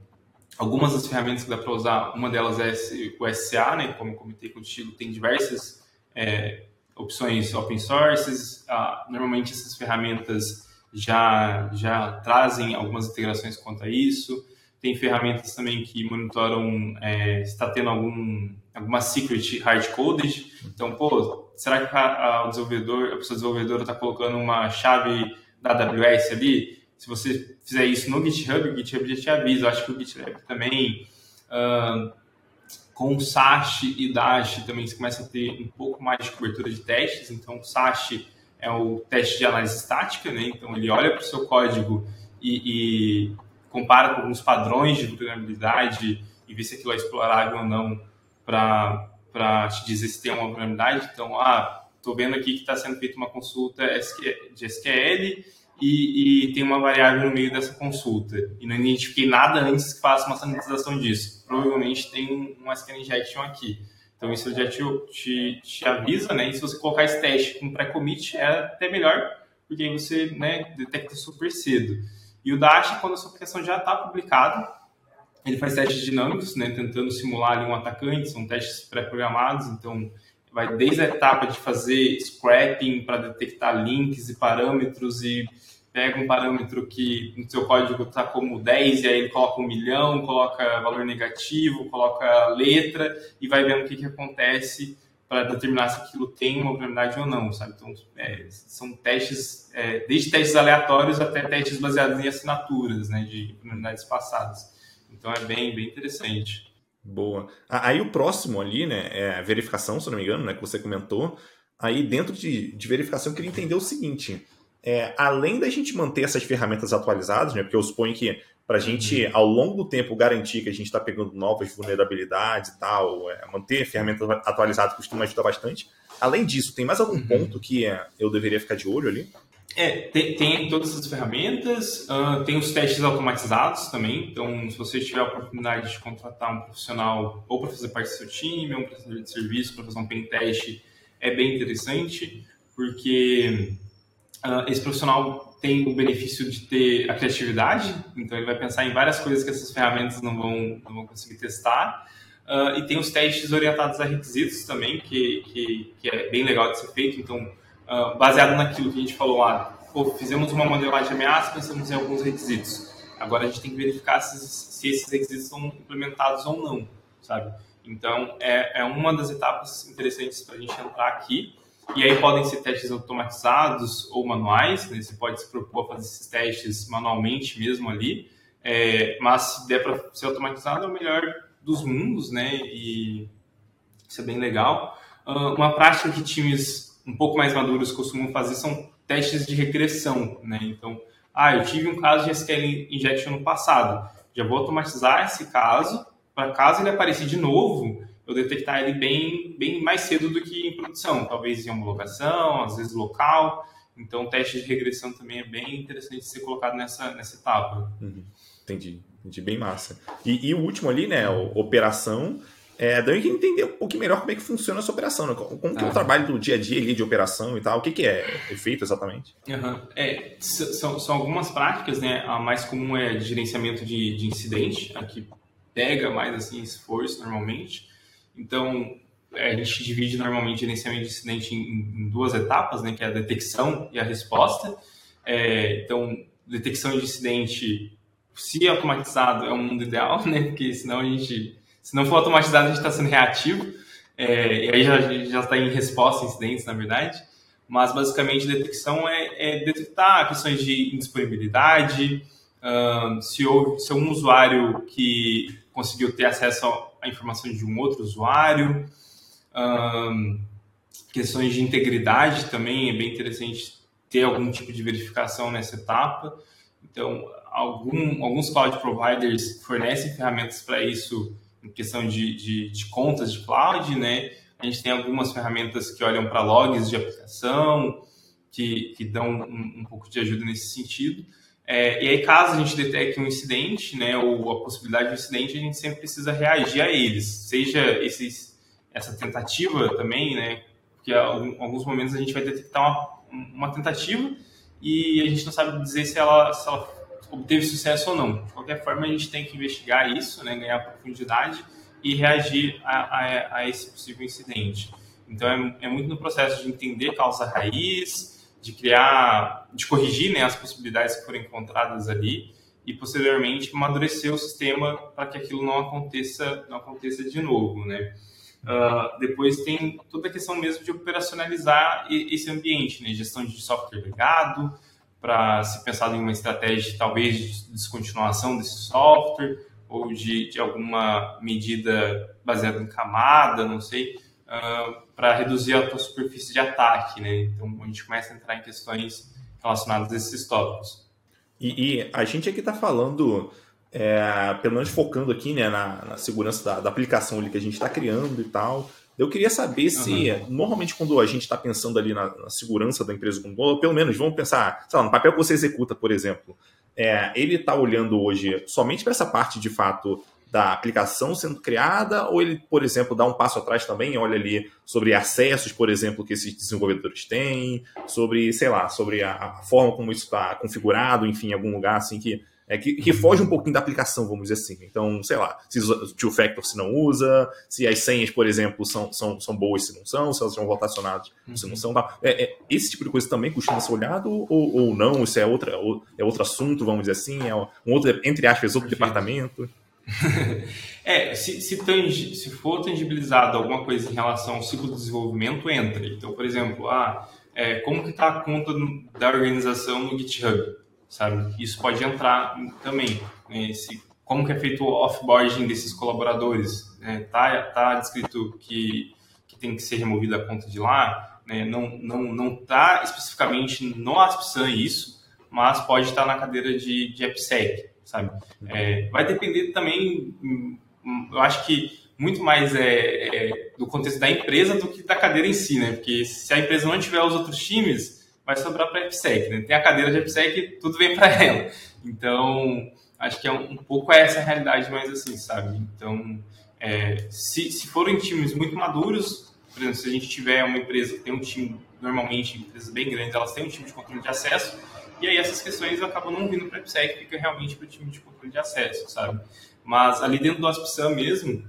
algumas das ferramentas que dá para usar, uma delas é o SCA, né? Como eu comentei contigo, tem diversas é, opções open sources. Ah, normalmente essas ferramentas já, já trazem algumas integrações quanto a isso. Tem ferramentas também que monitoram é, se está tendo algum, alguma secret hard-coded. Então, pô, será que a, a, desenvolvedor, a pessoa desenvolvedora está colocando uma chave da AWS ali? Se você fizer isso no GitHub, o GitHub já te avisa. Eu acho que o GitHub também uh, com o SASH e DASH também você começa a ter um pouco mais de cobertura de testes. Então, o SASH é o teste de análise estática, né? Então, ele olha para o seu código e, e, compara com alguns padrões de vulnerabilidade e vê se aquilo é explorável ou não para te dizer se tem uma vulnerabilidade. Então, ah, estou vendo aqui que está sendo feita uma consulta de SQL e, e, tem uma variável no meio dessa consulta e não identifiquei nada antes que faça uma sanitização disso. Provavelmente tem um, SQL injection aqui. Então isso já te, te, te, avisa, né? E se você colocar esse teste com pré-commit é até melhor, porque aí você né, detecta super cedo. E o Dash, quando a sua aplicação já está publicada, ele faz testes dinâmicos, né, tentando simular ali um atacante, são testes pré-programados, então vai desde a etapa de fazer scrapping para detectar links e parâmetros e pega um parâmetro que no seu código está como 10 e aí ele coloca um milhão, coloca valor negativo, coloca letra e vai vendo o que, que acontece para determinar se aquilo tem uma vulnerabilidade ou não, sabe? Então, é, são testes, é, desde testes aleatórios até testes baseados em assinaturas, né, de vulnerabilidades passadas. Então, é bem, bem interessante. Boa. Aí o próximo ali, né, é a verificação, se não me engano, né, que você comentou. Aí dentro de, de verificação eu queria entender o seguinte, é, além da gente manter essas ferramentas atualizadas, né, porque eu suponho que para a gente, uhum. ao longo do tempo, garantir que a gente está pegando novas vulnerabilidades e tal, é, manter ferramentas atualizadas costuma ajudar bastante. Além disso, tem mais algum uhum. ponto que é, eu deveria ficar de olho ali? É, tem, tem todas as ferramentas, uh, tem os testes automatizados também. Então, se você tiver a oportunidade de contratar um profissional ou para fazer parte do seu time, ou um prestador de serviço para fazer um pen teste, é bem interessante, porque uh, esse profissional tem o benefício de ter a criatividade, então ele vai pensar em várias coisas que essas ferramentas não vão, não vão conseguir testar. Uh, e tem os testes orientados a requisitos também, que, que, que é bem legal de ser feito. Então, uh, baseado naquilo que a gente falou lá, pô, fizemos uma modelagem de ameaça, pensamos em alguns requisitos. Agora a gente tem que verificar se, se esses requisitos são implementados ou não, sabe? Então, é, é uma das etapas interessantes para a gente entrar aqui. E aí podem ser testes automatizados ou manuais, né? você pode se propor a fazer esses testes manualmente mesmo ali, é, mas se der para ser automatizado é o melhor dos mundos, né? E isso é bem legal. Uh, uma prática que times um pouco mais maduros costumam fazer são testes de regressão, né? Então, ah, eu tive um caso de SQL injection no passado, já vou automatizar esse caso para caso ele aparecer de novo, eu detectar ele bem, bem mais cedo do que em produção, talvez em homologação, às vezes local. Então, o teste de regressão também é bem interessante ser colocado nessa, nessa etapa. Uhum. Entendi, entendi, bem massa. E, e o último ali, né, operação, é, daí queria entender um pouquinho melhor como é que funciona essa operação, né? como que ah. é o ah. trabalho do dia a dia ali de operação e tal, o que, que é, feito exatamente? Uhum. É, são, são algumas práticas, né? A mais comum é de gerenciamento de, de incidente, a que pega mais assim esforço normalmente. Então, é, a gente divide normalmente gerenciamento de incidente em, duas etapas, né, que é a detecção e a resposta. É, então, detecção de incidente, se automatizado, é um mundo ideal, né, porque senão a gente, se não for automatizado, a gente está sendo reativo, é, e aí já está em resposta a incidentes, na verdade. Mas, basicamente, detecção é, é detectar questões de indisponibilidade, um, se, houve, se é um usuário que conseguiu ter acesso à informação de um outro usuário, um, questões de integridade também é bem interessante ter algum tipo de verificação nessa etapa. Então, algum, alguns cloud providers fornecem ferramentas para isso em questão de, de, de, contas de cloud, né? A gente tem algumas ferramentas que olham para logs de aplicação, que, que dão um, um pouco de ajuda nesse sentido. É, e aí, caso a gente detecte um incidente, né, ou a possibilidade de um incidente, a gente sempre precisa reagir a eles, seja esses essa tentativa também, né? Porque em alguns momentos a gente vai detectar uma, uma tentativa e a gente não sabe dizer se ela, se ela obteve sucesso ou não. De qualquer forma, a gente tem que investigar isso, né, ganhar profundidade e reagir a, a, a esse possível incidente. Então, é, é, muito no processo de entender causa raiz, de criar, de corrigir né, as possibilidades que foram encontradas ali e posteriormente amadurecer o sistema para que aquilo não aconteça, não aconteça de novo, né? Uh, depois tem toda a questão mesmo de operacionalizar esse ambiente, né? gestão de software legado, para se pensar em uma estratégia talvez de descontinuação desse software ou de, de alguma medida baseada em camada, não sei, uh, ah, para reduzir a tua superfície de ataque. Né? Então a gente começa a entrar em questões relacionadas a esses tópicos. E, e a gente aqui está falando é, pelo menos focando aqui né, na, na segurança da, da, aplicação ali que a gente está criando e tal. Eu queria saber se, uhum. normalmente, quando a gente está pensando ali na, na, segurança da empresa como ou pelo menos vamos pensar, sei lá, no papel que você executa, por exemplo, é, ele está olhando hoje somente para essa parte de fato da aplicação sendo criada, ou ele, por exemplo, dá um passo atrás também, olha ali sobre acessos, por exemplo, que esses desenvolvedores têm, sobre, sei lá, sobre a, a forma como isso está configurado, enfim, em algum lugar assim que é, que, que, foge um pouquinho da aplicação, vamos dizer assim. Então, sei lá, se o two factor se não usa, se as senhas, por exemplo, são, são, são boas se não são, se elas são rotacionadas se não são. Tá? É, é, esse tipo de coisa também costuma ser olhado ou, ou não? Isso é, outra, é outro assunto, vamos dizer assim? É um outro, entre aspas, outro departamento? é, se, se, tangi, se for tangibilizado alguma coisa em relação ao ciclo de desenvolvimento, entra. Então, por exemplo, ah, é, como que está a conta da organização no GitHub? sabe? Isso pode entrar também. Né? como que é feito o offboarding desses colaboradores? Né? Tá, tá descrito que, que tem que ser removida a conta de lá, né? não não não tá especificamente no ASPSAN isso, mas pode estar na cadeira de, de AppSec, sabe? É, vai depender também, hum, eu acho que muito mais é, é, do contexto da empresa do que da cadeira em si, né? Porque se a empresa não tiver os outros times, vai sobrar para a IPSEC. Né? Tem a cadeira de IPSEC, tudo vem para ela. Então, acho que é um, um, pouco essa a realidade mais assim, sabe? Então, é, se, se forem times muito maduros, por exemplo, se a gente tiver uma empresa que tem um time, normalmente, empresas bem grandes, elas têm um time de controle de acesso, e aí essas questões acabam não vindo para a IPSEC, fica realmente para o time de controle de acesso, sabe? Mas ali dentro do ASPSAM mesmo,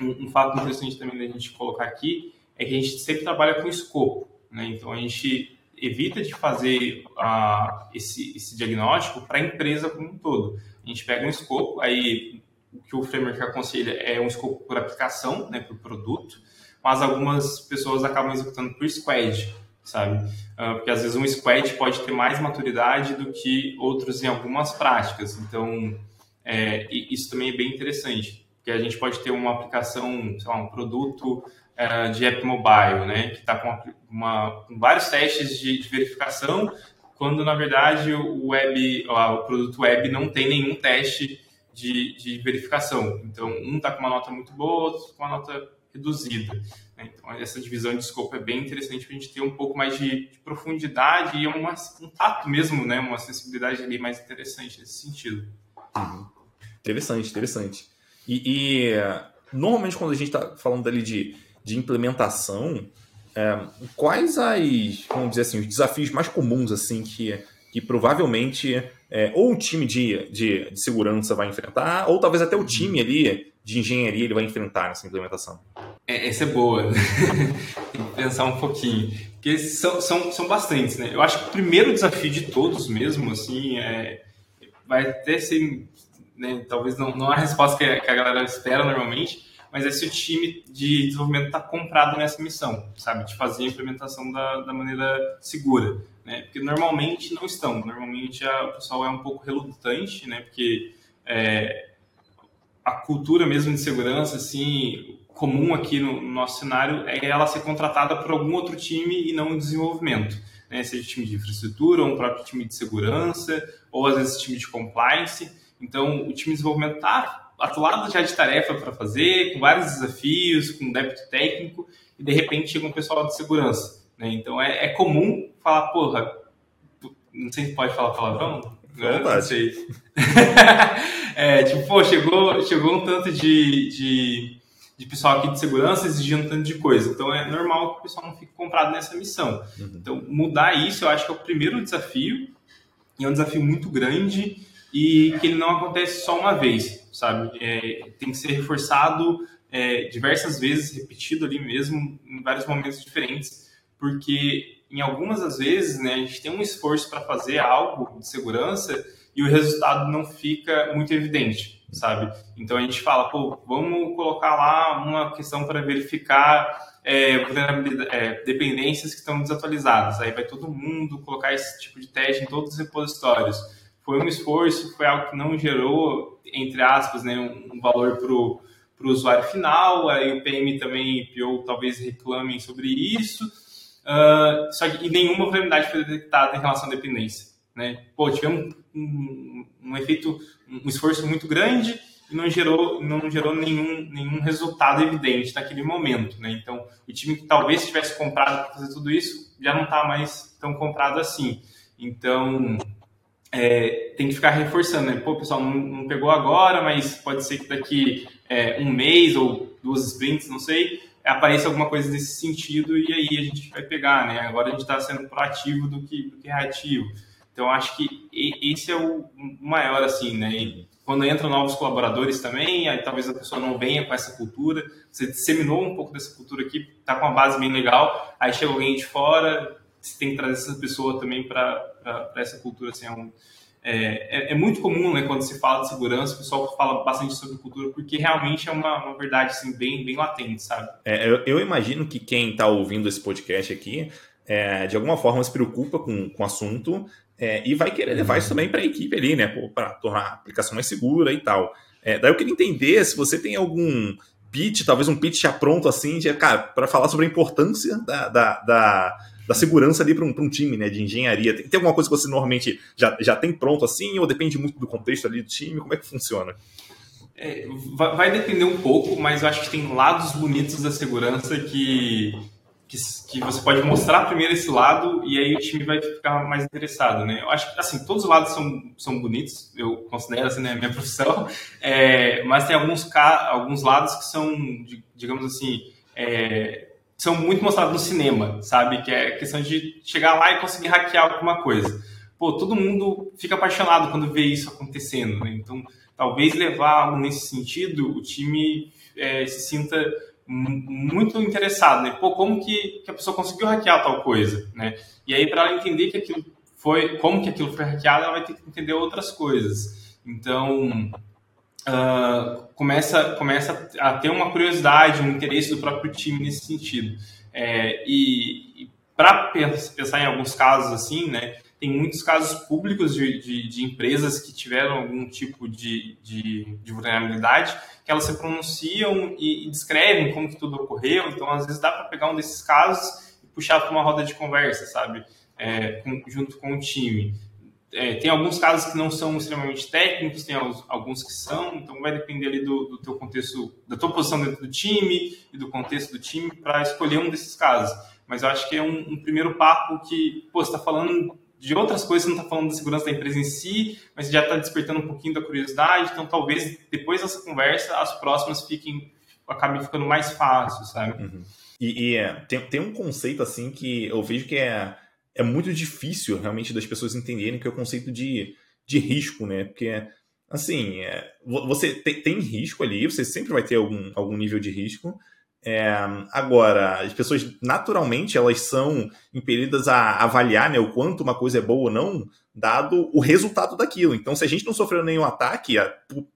um, um fato interessante também da gente colocar aqui é que a gente sempre trabalha com escopo, né? Então, a gente evita de fazer uh, esse, esse diagnóstico para a empresa como um todo. A gente pega um escopo, aí o que o framework aconselha é um escopo por aplicação, né, por produto, mas algumas pessoas acabam executando por squad, sabe? Uh, porque às vezes um squad pode ter mais maturidade do que outros em algumas práticas. Então, é, isso também é bem interessante, porque a gente pode ter uma aplicação, sei lá, um produto uh, de app mobile, né, que está com, com, vários testes de, de, verificação, quando na verdade o web, o produto web não tem nenhum teste de, de verificação. Então, um está com uma nota muito boa, outro com uma nota reduzida. Né? Então, essa divisão de escopo é bem interessante para a gente ter um pouco mais de, de profundidade e uma, um tato mesmo, né? uma sensibilidade ali mais interessante nesse sentido. Uhum. Interessante, interessante. E, e, normalmente quando a gente está falando ali de de implementação, é, quais as, vamos dizer assim, os desafios mais comuns assim que, que provavelmente é, ou o time de, de, de, segurança vai enfrentar, ou talvez até o time ali de engenharia ele vai enfrentar nessa implementação? É, essa é boa. Tem que pensar um pouquinho. Porque são, são, são bastantes, né? Eu acho que o primeiro desafio de todos mesmo, assim, é, vai até ser, né, talvez não, não a resposta que a, que a galera espera normalmente, mas é se o time de desenvolvimento está comprado nessa missão, sabe? De fazer a implementação da, da maneira segura, né? Porque normalmente não estão. Normalmente a, o pessoal é um pouco relutante, né? Porque é, a cultura mesmo de segurança, assim, comum aqui no, no, nosso cenário é ela ser contratada por algum outro time e não o desenvolvimento. Né? Seja time de infraestrutura, ou um próprio time de segurança, ou às vezes time de compliance. Então, o time de desenvolvimento está atolado já de tarefa para fazer, com vários desafios, com débito técnico, e de repente chega um pessoal de segurança. Né? Então, é, é comum falar, porra, não sei se pode falar palavrão, não sei. é, tipo, pô, chegou, chegou um tanto de, de, de, pessoal aqui de segurança exigindo tanto de coisa. Então é normal que o pessoal não fique comprado nessa missão. Uhum. Então, mudar isso eu acho que é o primeiro desafio, e é um desafio muito grande e que ele não acontece só uma vez, sabe? É, tem que ser reforçado é, diversas vezes, repetido ali mesmo, em vários momentos diferentes, porque em algumas das vezes, né, a gente tem um esforço para fazer algo de segurança e o resultado não fica muito evidente, sabe? Então a gente fala, pô, vamos colocar lá uma questão para verificar é, é, dependências que estão desatualizadas. Aí vai todo mundo colocar esse tipo de teste em todos os repositórios. Foi um esforço, foi algo que não gerou, entre aspas, né, um, valor para o usuário final. Aí o PM também, PO, talvez reclamem sobre isso Uh, só que nenhuma vulnerabilidade foi detectada em relação à dependência. Né? Pô, tivemos um, um, um, efeito, um esforço muito grande e não gerou, não gerou nenhum, nenhum resultado evidente naquele momento. Né? Então, o time que talvez tivesse comprado para fazer tudo isso já não está mais tão comprado assim. Então, é, tem que ficar reforçando. Né? Pô, pessoal, não, não, pegou agora, mas pode ser que daqui é, um mês ou duas sprints, não sei, apareça alguma coisa desse sentido e aí a gente vai pegar, né? Agora a gente está sendo proativo do que, do que reativo. Então acho que esse é o maior assim, né? E quando entram novos colaboradores também, aí talvez a pessoa não venha com essa cultura, você disseminou um pouco dessa cultura aqui, tá com uma base bem legal, aí chega alguém de fora, você tem que trazer essa pessoa também para essa cultura assim, é um, é, é, é, muito comum, né, quando se fala de segurança, o pessoal fala bastante sobre cultura, porque realmente é uma, uma verdade, assim, bem, bem latente, sabe? É, eu, eu, imagino que quem está ouvindo esse podcast aqui, é, de alguma forma se preocupa com, com o assunto é, e vai querer levar isso também para a equipe ali, né, para tornar a aplicação mais segura e tal. É, daí eu queria entender se você tem algum pitch, talvez um pitch já pronto, assim, de, cara, para falar sobre a importância da, da, da da segurança ali para um, um, time né, de engenharia? Tem, tem, alguma coisa que você normalmente já, já tem pronto assim, ou depende muito do contexto ali do time? Como é que funciona? É, vai, vai, depender um pouco, mas eu acho que tem lados bonitos da segurança que, que, que, você pode mostrar primeiro esse lado e aí o time vai ficar mais interessado, né? Eu acho que, assim, todos os lados são, são bonitos, eu considero, assim, né, minha profissão, é, mas tem alguns, alguns lados que são, digamos assim, é, são muito mostrados no cinema, sabe? Que é questão de chegar lá e conseguir hackear alguma coisa. Pô, todo mundo fica apaixonado quando vê isso acontecendo, né? Então, talvez levar algo nesse sentido, o time é, se sinta muito interessado, né? Pô, como que, que a pessoa conseguiu hackear tal coisa, né? E aí, para ela entender que aquilo foi, como que aquilo foi hackeado, ela vai ter que entender outras coisas. Então, uh, começa, começa a ter uma curiosidade, um interesse do próprio time nesse sentido. É, e, e para pensar em alguns casos assim, né, tem muitos casos públicos de, de, de empresas que tiveram algum tipo de, de, de, vulnerabilidade, que elas se pronunciam e, e, descrevem como que tudo ocorreu. Então, às vezes, dá para pegar um desses casos e puxar para uma roda de conversa, sabe? É, com, junto com o time. É, tem alguns casos que não são extremamente técnicos, tem alguns que são, então vai depender ali do, do teu contexto, da tua posição dentro do time e do contexto do time para escolher um desses casos. Mas eu acho que é um, um primeiro papo que, pô, você está falando de outras coisas, você não está falando da segurança da empresa em si, mas já está despertando um pouquinho da curiosidade, então talvez depois dessa conversa as próximas fiquem, acabem ficando mais fáceis, sabe? Uhum. E, e é, tem, tem um conceito assim que eu vejo que é é muito difícil realmente das pessoas entenderem que é o conceito de, de risco, né? Porque, assim, é, você tem, tem, risco ali, você sempre vai ter algum, algum nível de risco, É, agora, as pessoas naturalmente elas são impelidas a avaliar né, o quanto uma coisa é boa ou não, dado o resultado daquilo. Então, se a gente não sofreu nenhum ataque,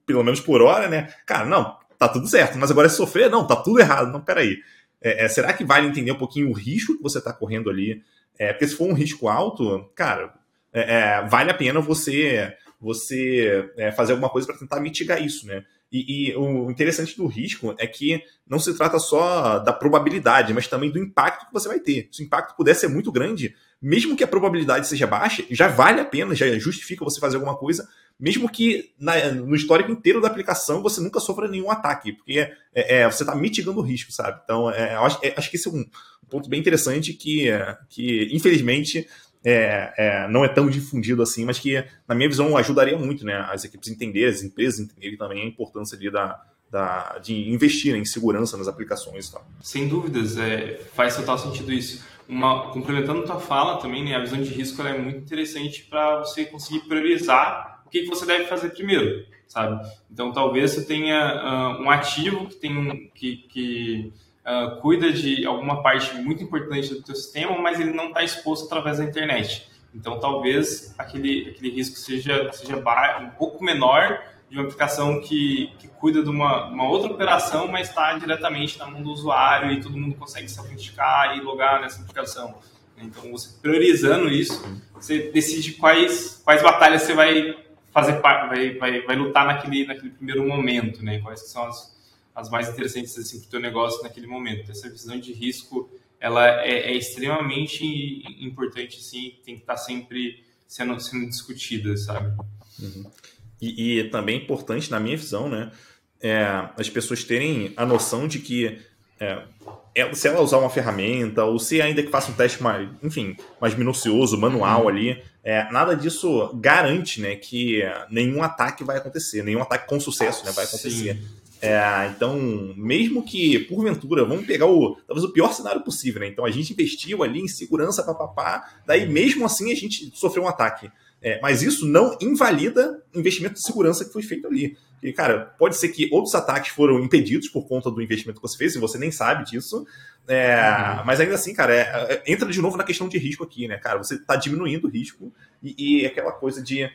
pelo menos por hora, né? Cara, não, tá tudo certo. Mas agora se sofrer, não, tá tudo errado. Não, peraí. É, é, será que vale entender um pouquinho o risco que você está correndo ali? É, porque se for um risco alto, cara, é, é vale a pena você você é, fazer alguma coisa para tentar mitigar isso, né? E, e, o interessante do risco é que não se trata só da probabilidade, mas também do impacto que você vai ter. Se o impacto puder ser muito grande, mesmo que a probabilidade seja baixa, já vale a pena, já justifica você fazer alguma coisa, mesmo que na, no histórico inteiro da aplicação você nunca sofra nenhum ataque, porque é, é você está mitigando o risco, sabe? Então, é, acho, é, acho, que esse é um ponto bem interessante que, que infelizmente, é, é, não é tão difundido assim, mas que, na minha visão, ajudaria muito né, as equipes entenderem, as empresas entenderem também a importância ali da, da, de investir em segurança nas aplicações. Sem dúvidas, é, faz total sentido isso. Uma, complementando a tua fala também, né, a visão de risco é muito interessante para você conseguir priorizar o que, que você deve fazer primeiro, sabe? Então, talvez você tenha uh, um ativo que tem que, que uh, cuida de alguma parte muito importante do teu sistema, mas ele não está exposto através da internet. Então, talvez aquele, aquele risco seja, seja um pouco menor de uma aplicação que, que cuida de uma, uma outra operação, mas está diretamente na mão do usuário e todo mundo consegue se autenticar e logar nessa aplicação. Então, você priorizando isso, você decide quais, quais batalhas você vai fazer vai, vai, vai lutar naquele, naquele primeiro momento, né? Quais são as, as mais interessantes assim, para o teu negócio naquele momento. Essa visão de risco ela é, é extremamente importante, sim, tem que estar tá sempre sendo, sendo discutida, sabe? Uhum. E, e, também é importante, na minha visão, né, é, as pessoas terem a noção de que é, é, se ela usar uma ferramenta, ou se ainda que faça um teste mais, enfim, mais minucioso, manual uhum. ali, é, nada disso garante né, que nenhum ataque vai acontecer, nenhum ataque com sucesso né, vai acontecer. Sim. É, então, mesmo que, porventura, vamos pegar o talvez o pior cenário possível, né? Então a gente investiu ali em segurança, papapá, daí mesmo assim a gente sofreu um ataque. É, mas isso não invalida o investimento de segurança que foi feito ali. E, cara, pode ser que outros ataques foram impedidos por conta do investimento que você fez, e você nem sabe disso. É, uhum. Mas ainda assim, cara, é, é entra de novo na questão de risco aqui, né, cara? Você está diminuindo o risco e, e aquela coisa de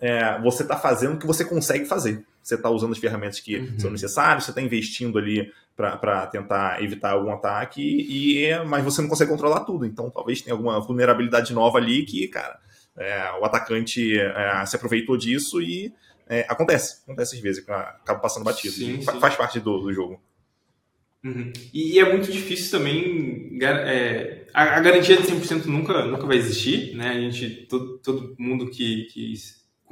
é, você está fazendo o que você consegue fazer. Você está usando as ferramentas que uhum. são necessárias, você está investindo ali para tentar evitar algum ataque, e, mas você não consegue controlar tudo. Então, talvez tenha alguma vulnerabilidade nova ali que, cara, é, o atacante é, se aproveitou disso e é, acontece. Acontece às vezes, acaba passando batido. Sim, sim. Faz parte do, do jogo. Uhum. E, é muito difícil também. É, a, a, garantia de 100% nunca, nunca vai existir. Né? A gente, todo, todo mundo que, que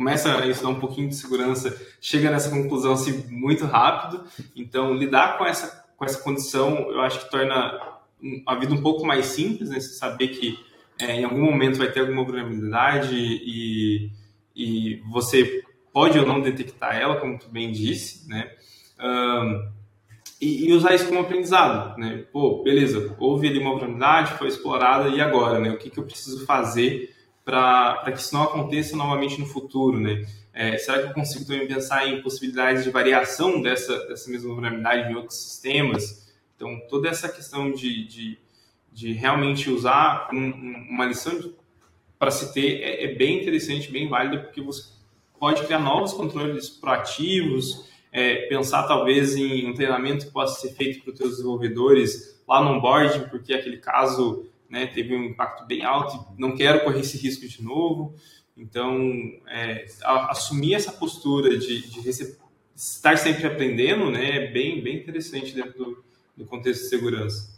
começa a estudar um pouquinho de segurança, chega nessa conclusão assim muito rápido. Então, lidar com essa, com essa condição, eu acho que torna a vida um pouco mais simples, né? Você saber que é, em algum momento vai ter alguma vulnerabilidade e, e você pode ou não detectar ela, como tu bem disse, né? Um, e, e, usar isso como aprendizado, né? Pô, beleza, houve ali uma vulnerabilidade, foi explorada, e agora, né? O que, que eu preciso fazer para que isso não aconteça novamente no futuro, né? É, será que eu consigo também pensar em possibilidades de variação dessa, dessa mesma vulnerabilidade em outros sistemas? Então, toda essa questão de, de, de realmente usar um, uma lição para se ter é, é, bem interessante, bem válida, porque você pode criar novos controles proativos, é, pensar talvez em um treinamento que possa ser feito para os seus desenvolvedores lá no onboarding, porque aquele caso né, teve um impacto bem alto, não quero correr esse risco de novo. Então, é, assumir essa postura de, de estar sempre aprendendo né, é bem, bem interessante dentro do, do contexto de segurança.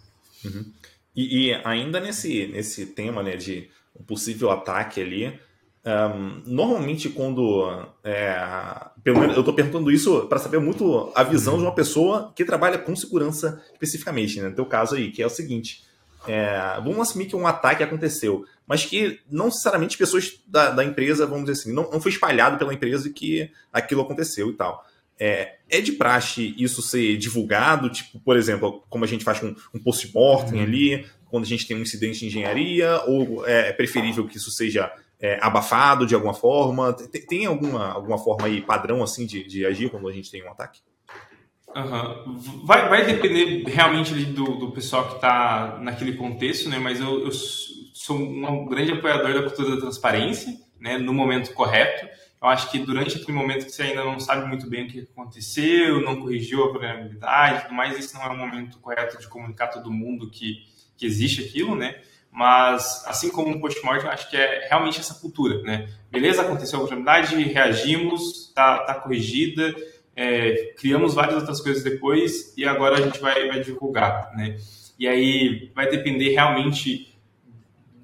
Uhum. E, e, ainda nesse, nesse tema né, de um possível ataque ali, um, normalmente quando. É, pelo menos eu estou perguntando isso para saber muito a visão de uma pessoa que trabalha com segurança especificamente, né, no teu caso aí, que é o seguinte é, vamos assumir que um ataque aconteceu, mas que não necessariamente pessoas da, da empresa, vamos dizer assim, não, não, foi espalhado pela empresa que aquilo aconteceu e tal. É, é, de praxe isso ser divulgado, tipo, por exemplo, como a gente faz com um post-mortem uhum. ali, quando a gente tem um incidente de engenharia, ou é preferível que isso seja é, abafado de alguma forma? Tem, tem, alguma, alguma forma aí padrão assim de, de agir quando a gente tem um ataque? Uhum. Vai, vai depender realmente do, do pessoal que está naquele contexto, né? Mas eu, eu, sou um grande apoiador da cultura da transparência, né? No momento correto. Eu acho que durante aquele momento que você ainda não sabe muito bem o que aconteceu, não corrigiu a vulnerabilidade, tudo mais, esse não é o momento correto de comunicar a todo mundo que, que existe aquilo, né? Mas, assim como um post-mortem, acho que é realmente essa cultura, né? Beleza, aconteceu a vulnerabilidade, reagimos, tá, tá corrigida, é, criamos várias outras coisas depois e agora a gente vai, vai divulgar, né? E aí vai depender realmente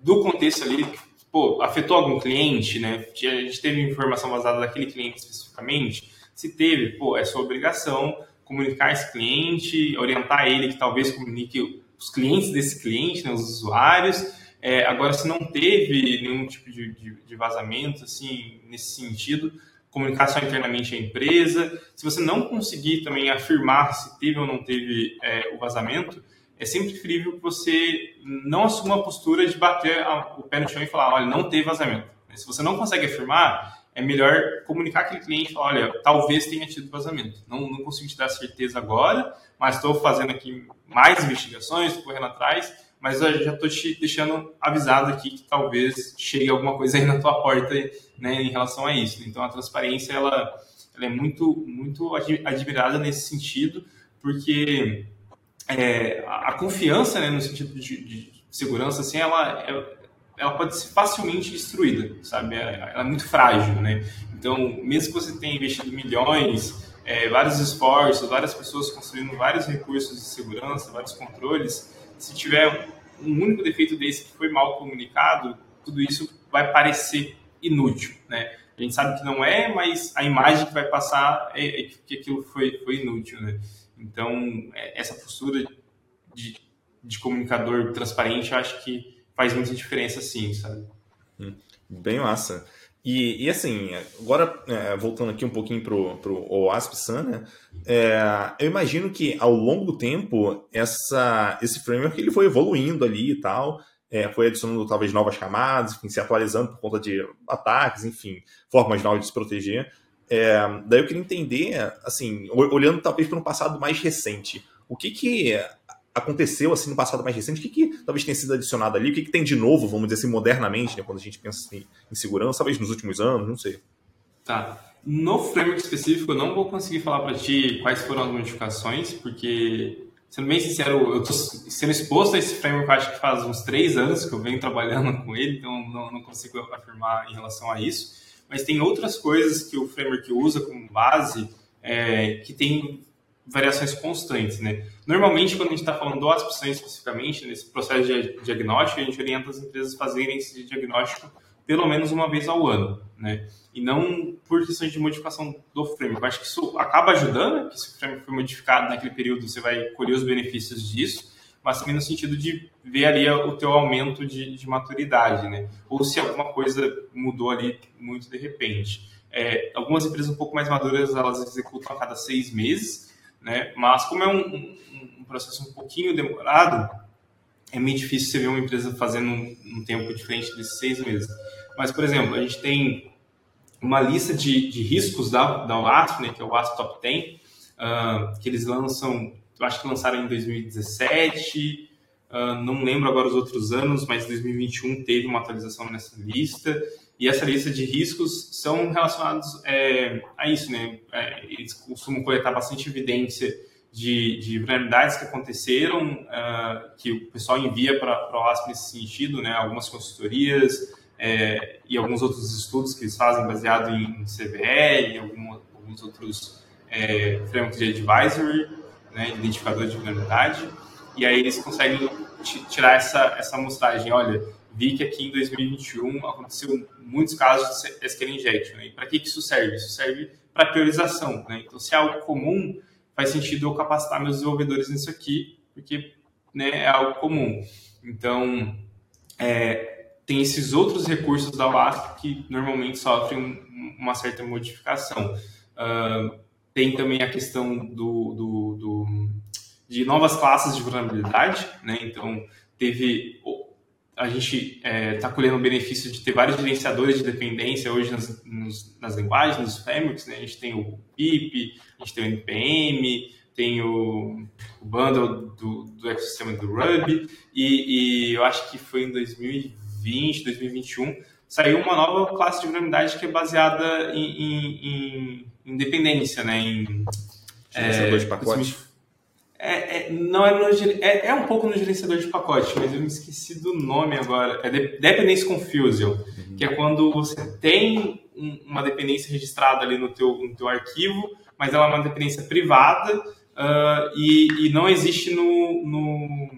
do contexto ali, pô, afetou algum cliente, né? A gente teve informação vazada daquele cliente especificamente. Se teve, pô, é sua obrigação comunicar esse cliente, orientar ele que talvez comunique os clientes desse cliente, né, os usuários. É, agora, se não teve nenhum tipo de, de, de, vazamento, assim, nesse sentido, comunicar só internamente a empresa. Se você não conseguir também afirmar se teve ou não teve é, o vazamento, é sempre preferível que você não assuma a postura de bater o pé no chão e falar, olha, não teve vazamento. Se você não consegue afirmar, é melhor comunicar aquele cliente olha, talvez tenha tido vazamento. Não, não consigo te dar certeza agora, mas estou fazendo aqui mais investigações, correndo atrás, mas eu já estou te deixando avisado aqui que talvez chegue alguma coisa aí na tua porta né, em relação a isso. Então, a transparência, ela, ela é muito, muito admirada nesse sentido, porque é, a confiança, né, no sentido de, de segurança, assim, ela, é, ela pode ser facilmente destruída, sabe? Ela é muito frágil, né? Então, mesmo que você tenha investido milhões, é, vários esforços, várias pessoas construindo vários recursos de segurança, vários controles, se tiver um único defeito desse que foi mal comunicado, tudo isso vai parecer inútil, né? A gente sabe que não é, mas a imagem que vai passar é, é que aquilo foi, foi inútil, né? Então, é, essa postura de, de comunicador transparente, eu acho que faz muita diferença, sim, sabe? Hum, bem massa. E, e, assim, agora é, voltando aqui um pouquinho pro, pro OASP Sun, né? É, eu imagino que ao longo do tempo essa, esse framework ele foi evoluindo ali e tal, é, foi adicionando talvez novas camadas, enfim, se atualizando por conta de ataques, enfim, formas novas de se proteger. É, daí eu queria entender, assim, olhando talvez para um passado mais recente, o que que aconteceu assim no passado mais recente? O que, que talvez tenha sido adicionado ali? O que, que tem de novo, vamos dizer assim, modernamente, né, quando a gente pensa assim, em segurança, talvez nos últimos anos, não sei. Tá. No framework específico, eu não vou conseguir falar para ti quais foram as modificações, porque, sendo bem sincero, eu estou sendo exposto a esse framework acho que faz uns três anos que eu venho trabalhando com ele, então não, não consigo afirmar em relação a isso mas tem outras coisas que o framework usa como base é, que tem variações constantes, né? Normalmente, quando a gente está falando do ASP especificamente, nesse processo de diagnóstico, a gente orienta as empresas a fazerem esse diagnóstico pelo menos uma vez ao ano, né? E não por questões de modificação do framework. Acho que isso acaba ajudando, que se o framework foi modificado naquele período, você vai colher os benefícios disso, mas também no sentido de ver ali o teu aumento de, de maturidade, né? Ou se alguma coisa mudou ali muito de repente. É, algumas empresas um pouco mais maduras, elas executam a cada seis meses, né? Mas como é um processo um pouquinho demorado, é meio difícil você ver uma empresa fazendo um, um tempo diferente desses seis meses. Mas, por exemplo, a gente tem uma lista de, de riscos da, da WASP, né, que é o WASP Top 10, uh, ah, que eles lançam eu acho que lançaram em 2017, uh, ah, não lembro agora os outros anos, mas 2021 teve uma atualização nessa lista. E essa lista de riscos são relacionados é, a isso, né? É, eles costumam coletar bastante evidência de, de vulnerabilidades que aconteceram, uh, que o pessoal envia para o OASP nesse sentido, né? Algumas consultorias é, e alguns outros estudos que eles fazem baseado em CVE e algum, alguns outros é, frameworks de advisory né, identificador de vulnerabilidade, e aí eles conseguem tirar essa, essa amostragem. Olha, vi que aqui em 2021 aconteceu muitos casos de SQL injection. Né? E para que, que isso serve? Isso serve para priorização. Né? Então, se é algo comum, faz sentido eu capacitar meus desenvolvedores nisso aqui, porque né, é algo comum. Então, é, tem esses outros recursos da WASP que normalmente sofrem uma certa modificação. Uh, tem também a questão do, do, do de novas classes de vulnerabilidade, né? Então, teve a gente está é, tá colhendo o benefício de ter vários gerenciadores de dependência hoje nas, nos, nas linguagens, nos frameworks, né? A gente tem o PIP, a gente tem o NPM, tem o, o bundle do, do ecossistema do Ruby, e, e eu acho que foi em 2020, 2021, saiu uma nova classe de vulnerabilidade que é baseada em, em, em independência, né? Em, gerenciador é, de pacote. É, é, não é, no, é, é, um pouco no gerenciador de pacote, mas eu me esqueci do nome agora. É Dependency Confusion, uhum. que é quando você tem um, uma dependência registrada ali no teu, no teu arquivo, mas ela é uma dependência privada uh, e, e, não existe no, no,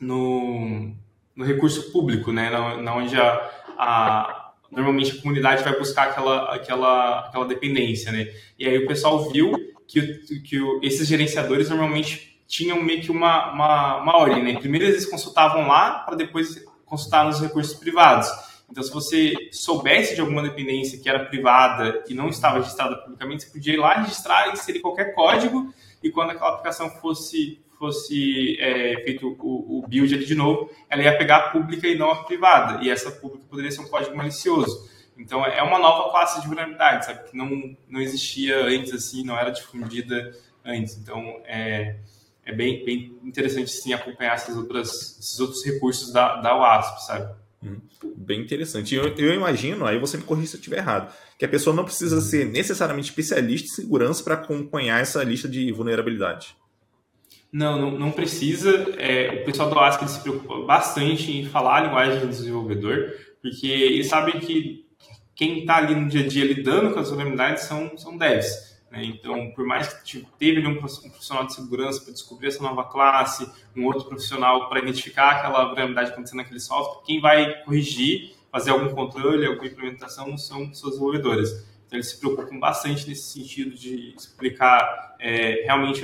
no, no recurso público, né? Na, na onde a, a, normalmente a comunidade vai buscar aquela, aquela, aquela dependência, né? E aí o pessoal viu que, que esses gerenciadores normalmente tinham meio que uma, uma, uma ordem, né? Primeiro eles consultavam lá para depois consultar nos recursos privados. Então, se você soubesse de alguma dependência que era privada e não estava registrada publicamente, você podia ir lá registrar e inserir qualquer código e quando aquela aplicação fosse fosse é, feito o, o, build ali de novo, ela ia pegar a pública e não a privada. E essa pública poderia ser um código malicioso. Então é uma nova classe de vulnerabilidade, sabe? Que não, não existia antes assim, não era difundida antes. Então é, é bem, bem interessante sim acompanhar essas outras, esses outros recursos da, da WASP, sabe? Hum, bem interessante. Eu, eu imagino, aí você me corrija se eu estiver errado, que a pessoa não precisa uhum. ser necessariamente especialista em segurança para acompanhar essa lista de vulnerabilidades. Não, não, não precisa. É, o pessoal do ASP se preocupa bastante em falar a linguagem do desenvolvedor, porque eles sabem que quem está ali no dia a dia lidando com as vulnerabilidades são, são devs. Né? Então, por mais que teve ali um profissional de segurança para descobrir essa nova classe, um outro profissional para identificar aquela vulnerabilidade acontecendo naquele software, quem vai corrigir, fazer algum controle, alguma implementação são seus desenvolvedores. Então, eles se preocupam bastante nesse sentido de explicar é, realmente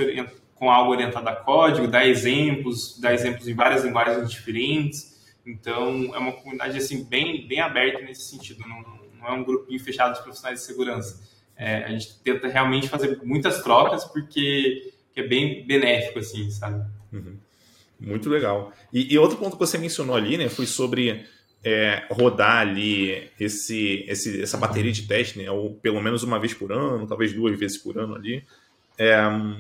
com algo orientado a código, dar exemplos, dar exemplos em várias linguagens diferentes. Então, é uma comunidade assim bem, bem aberta nesse sentido. Não, é um grupinho fechado de profissionais de segurança. É, a gente tenta realmente fazer muitas trocas porque é bem benéfico, assim, sabe? Uhum. Muito legal. E, e, outro ponto que você mencionou ali, né, foi sobre é, rodar ali esse, esse, essa bateria de teste, né, ou pelo menos uma vez por ano, talvez duas vezes por ano ali. É,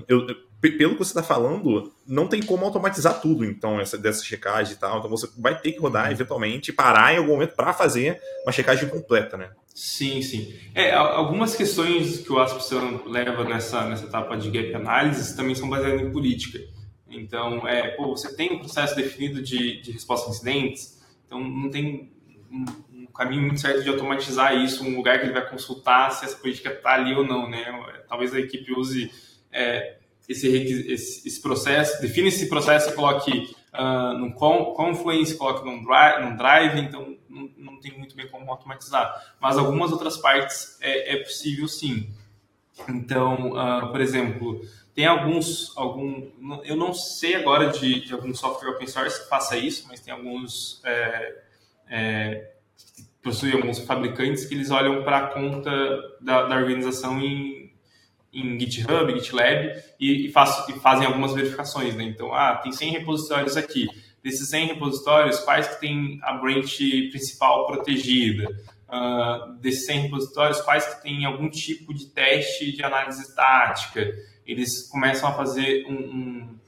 eu, pelo que você está falando, não tem como automatizar tudo, então, essa, dessa checagem e tal. Então você vai ter que rodar uhum. eventualmente, parar em algum momento para fazer uma checagem completa, né? Sim, sim. É, algumas questões que o Aspsan leva nessa, nessa etapa de gap analysis também são baseadas em política. Então, é, pô, você tem um processo definido de, de resposta a incidentes, então não tem um, um, caminho muito certo de automatizar isso, um lugar que ele vai consultar se essa política está ali ou não, né? Talvez a equipe use é, esse, esse, esse, processo, define esse processo coloque uh, num Confluence, coloque num Drive, num drive então não, não, tem muito bem como automatizar. Mas algumas outras partes é, é possível sim. Então, uh, por exemplo, tem alguns, algum, eu não sei agora de, de algum software open source que faça isso, mas tem alguns, é, é, possui alguns fabricantes que eles olham para a conta da, da organização em em GitHub, GitLab e, e, faço, e, fazem algumas verificações, né? Então, ah, tem 100 repositórios aqui. Desses 100 repositórios, quais que tem a branch principal protegida? Uh, desses 100 repositórios, quais que tem algum tipo de teste de análise estática? Eles começam a fazer um, um,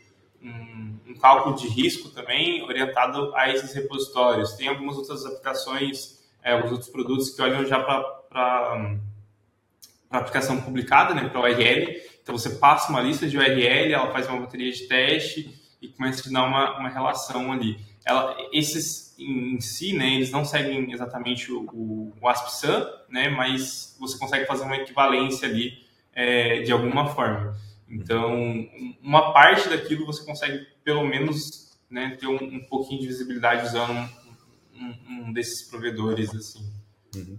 um, um cálculo de risco também orientado a esses repositórios. Tem algumas outras aplicações, é, alguns outros produtos que olham já para para aplicação publicada, né, para URL. Então você passa uma lista de URL, ela faz uma bateria de teste e começa a te dar uma, uma relação ali. Ela, esses em, si, né, eles não seguem exatamente o, o, o né, mas você consegue fazer uma equivalência ali é, de alguma forma. Então, uma parte daquilo você consegue, pelo menos, né, ter um, um pouquinho de visibilidade usando um, um, um desses provedores, assim. Uhum.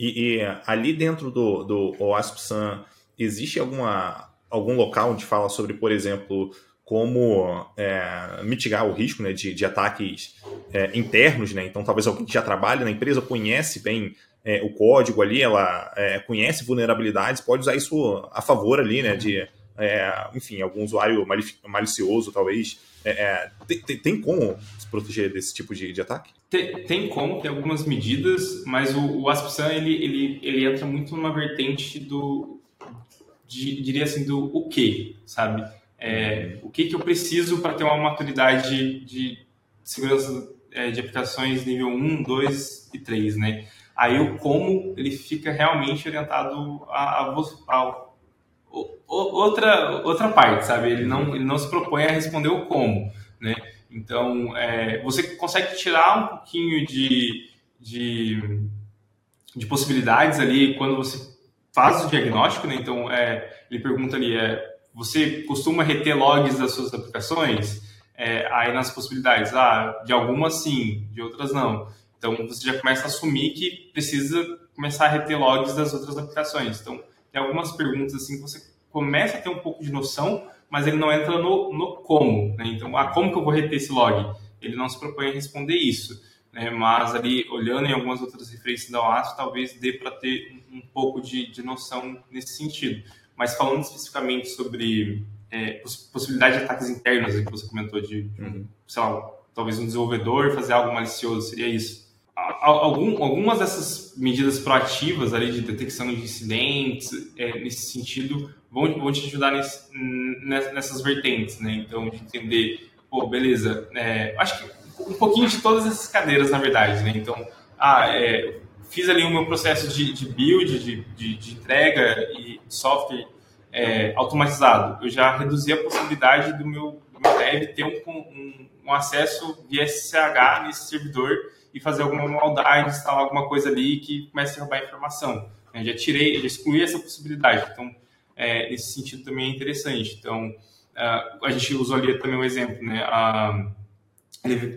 E, e, ali dentro do, do OASP-SAN, existe alguma, algum local onde fala sobre, por exemplo, como é, mitigar o risco né, de, de ataques é, internos, né? Então, talvez alguém que já trabalha na empresa conhece bem é, o código ali, ela é, conhece vulnerabilidades, pode usar isso a favor ali, né? De, é, enfim, algum usuário malicioso, talvez. É, tem, tem como se proteger desse tipo de, de ataque? Tem, tem, como, tem algumas medidas, mas o, o ASP-SAN, ele, ele, ele entra muito numa vertente do, diria assim, do o que, sabe? É, o que, que eu preciso para ter uma maturidade de segurança é, de aplicações nível 1, 2 e 3, né? Aí o como ele fica realmente orientado a, a, a, outra, outra parte, sabe? Ele não, ele não se propõe a responder o como, né? Então, é, você consegue tirar um pouquinho de, de, de, possibilidades ali quando você faz o diagnóstico, né? Então, é, ele pergunta ali, é, você costuma reter logs das suas aplicações? É, aí nas possibilidades, ah, de algumas sim, de outras não. Então, você já começa a assumir que precisa começar a reter logs das outras aplicações. Então, tem algumas perguntas assim que você começa a ter um pouco de noção, mas ele não entra no, no como. Né? Então, ah, como que eu vou reter esse log? Ele não se propõe a responder isso. Né? Mas ali, olhando em algumas outras referências da OASP, talvez dê para ter um, um pouco de, de, noção nesse sentido. Mas falando especificamente sobre é, possibilidade de ataques internos, que você comentou de, de uhum. sei lá, talvez um desenvolvedor fazer algo malicioso, seria isso? Algum, algumas dessas medidas proativas ali de detecção de incidentes, é, nesse sentido, vão, vão te ajudar nesse, nessas vertentes, né? Então, de entender, pô, beleza, é, acho que um pouquinho de todas essas cadeiras, na verdade, né? Então, ah, é, fiz ali o meu processo de, de build, de, de, de, entrega e software é, automatizado. Eu já reduzi a possibilidade do meu, do meu dev ter um, um, um acesso via SSH nesse servidor e fazer alguma maldade, instalar alguma coisa ali que comece a roubar informação. Eu já tirei, já excluí essa possibilidade. Então, é, nesse sentido também é interessante. Então, uh, a gente usou ali também um exemplo, né? Uh,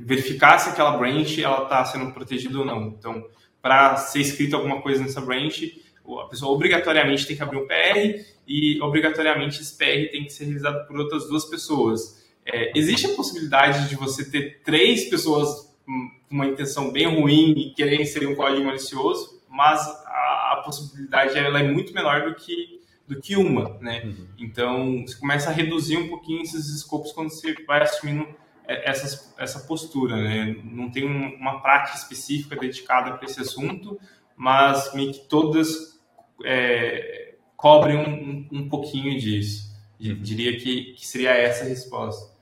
verificar se aquela branch ela está sendo protegida ou não. Então, para ser escrito alguma coisa nessa branch, a pessoa obrigatoriamente tem que abrir um PR e obrigatoriamente esse PR tem que ser revisado por outras duas pessoas. É, existe a possibilidade de você ter três pessoas com uma intenção bem ruim e quererem inserir um código malicioso, mas a, a possibilidade ela é muito menor do que do que uma, né? Uhum. Então, você começa a reduzir um pouquinho esses escopos quando você vai assumindo essa, essa postura, né? Não tem uma prática específica dedicada para esse assunto, mas meio que todas é, cobrem um, um, pouquinho disso. Uhum. Diria que, que seria essa a resposta.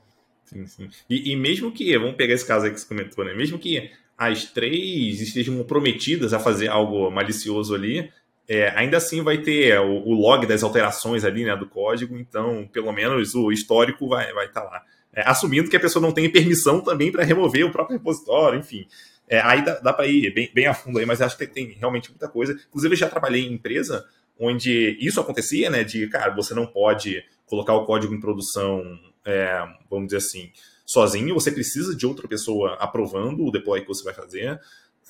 Sim, sim. E, e, mesmo que, vamos pegar esse caso aí que você comentou, né? Mesmo que as três estejam comprometidas a fazer algo malicioso ali, é, ainda assim vai ter o, o, log das alterações ali, né, do código, então pelo menos o histórico vai estar vai tá lá. É, assumindo que a pessoa não tem permissão também para remover o próprio repositório, enfim. É, aí dá, dá para ir bem, bem, a fundo aí, mas acho que tem, tem realmente muita coisa. Inclusive, eu já trabalhei em empresa onde isso acontecia, né? De, cara, você não pode colocar o código em produção, é, vamos dizer assim, sozinho, você precisa de outra pessoa aprovando o deploy que você vai fazer.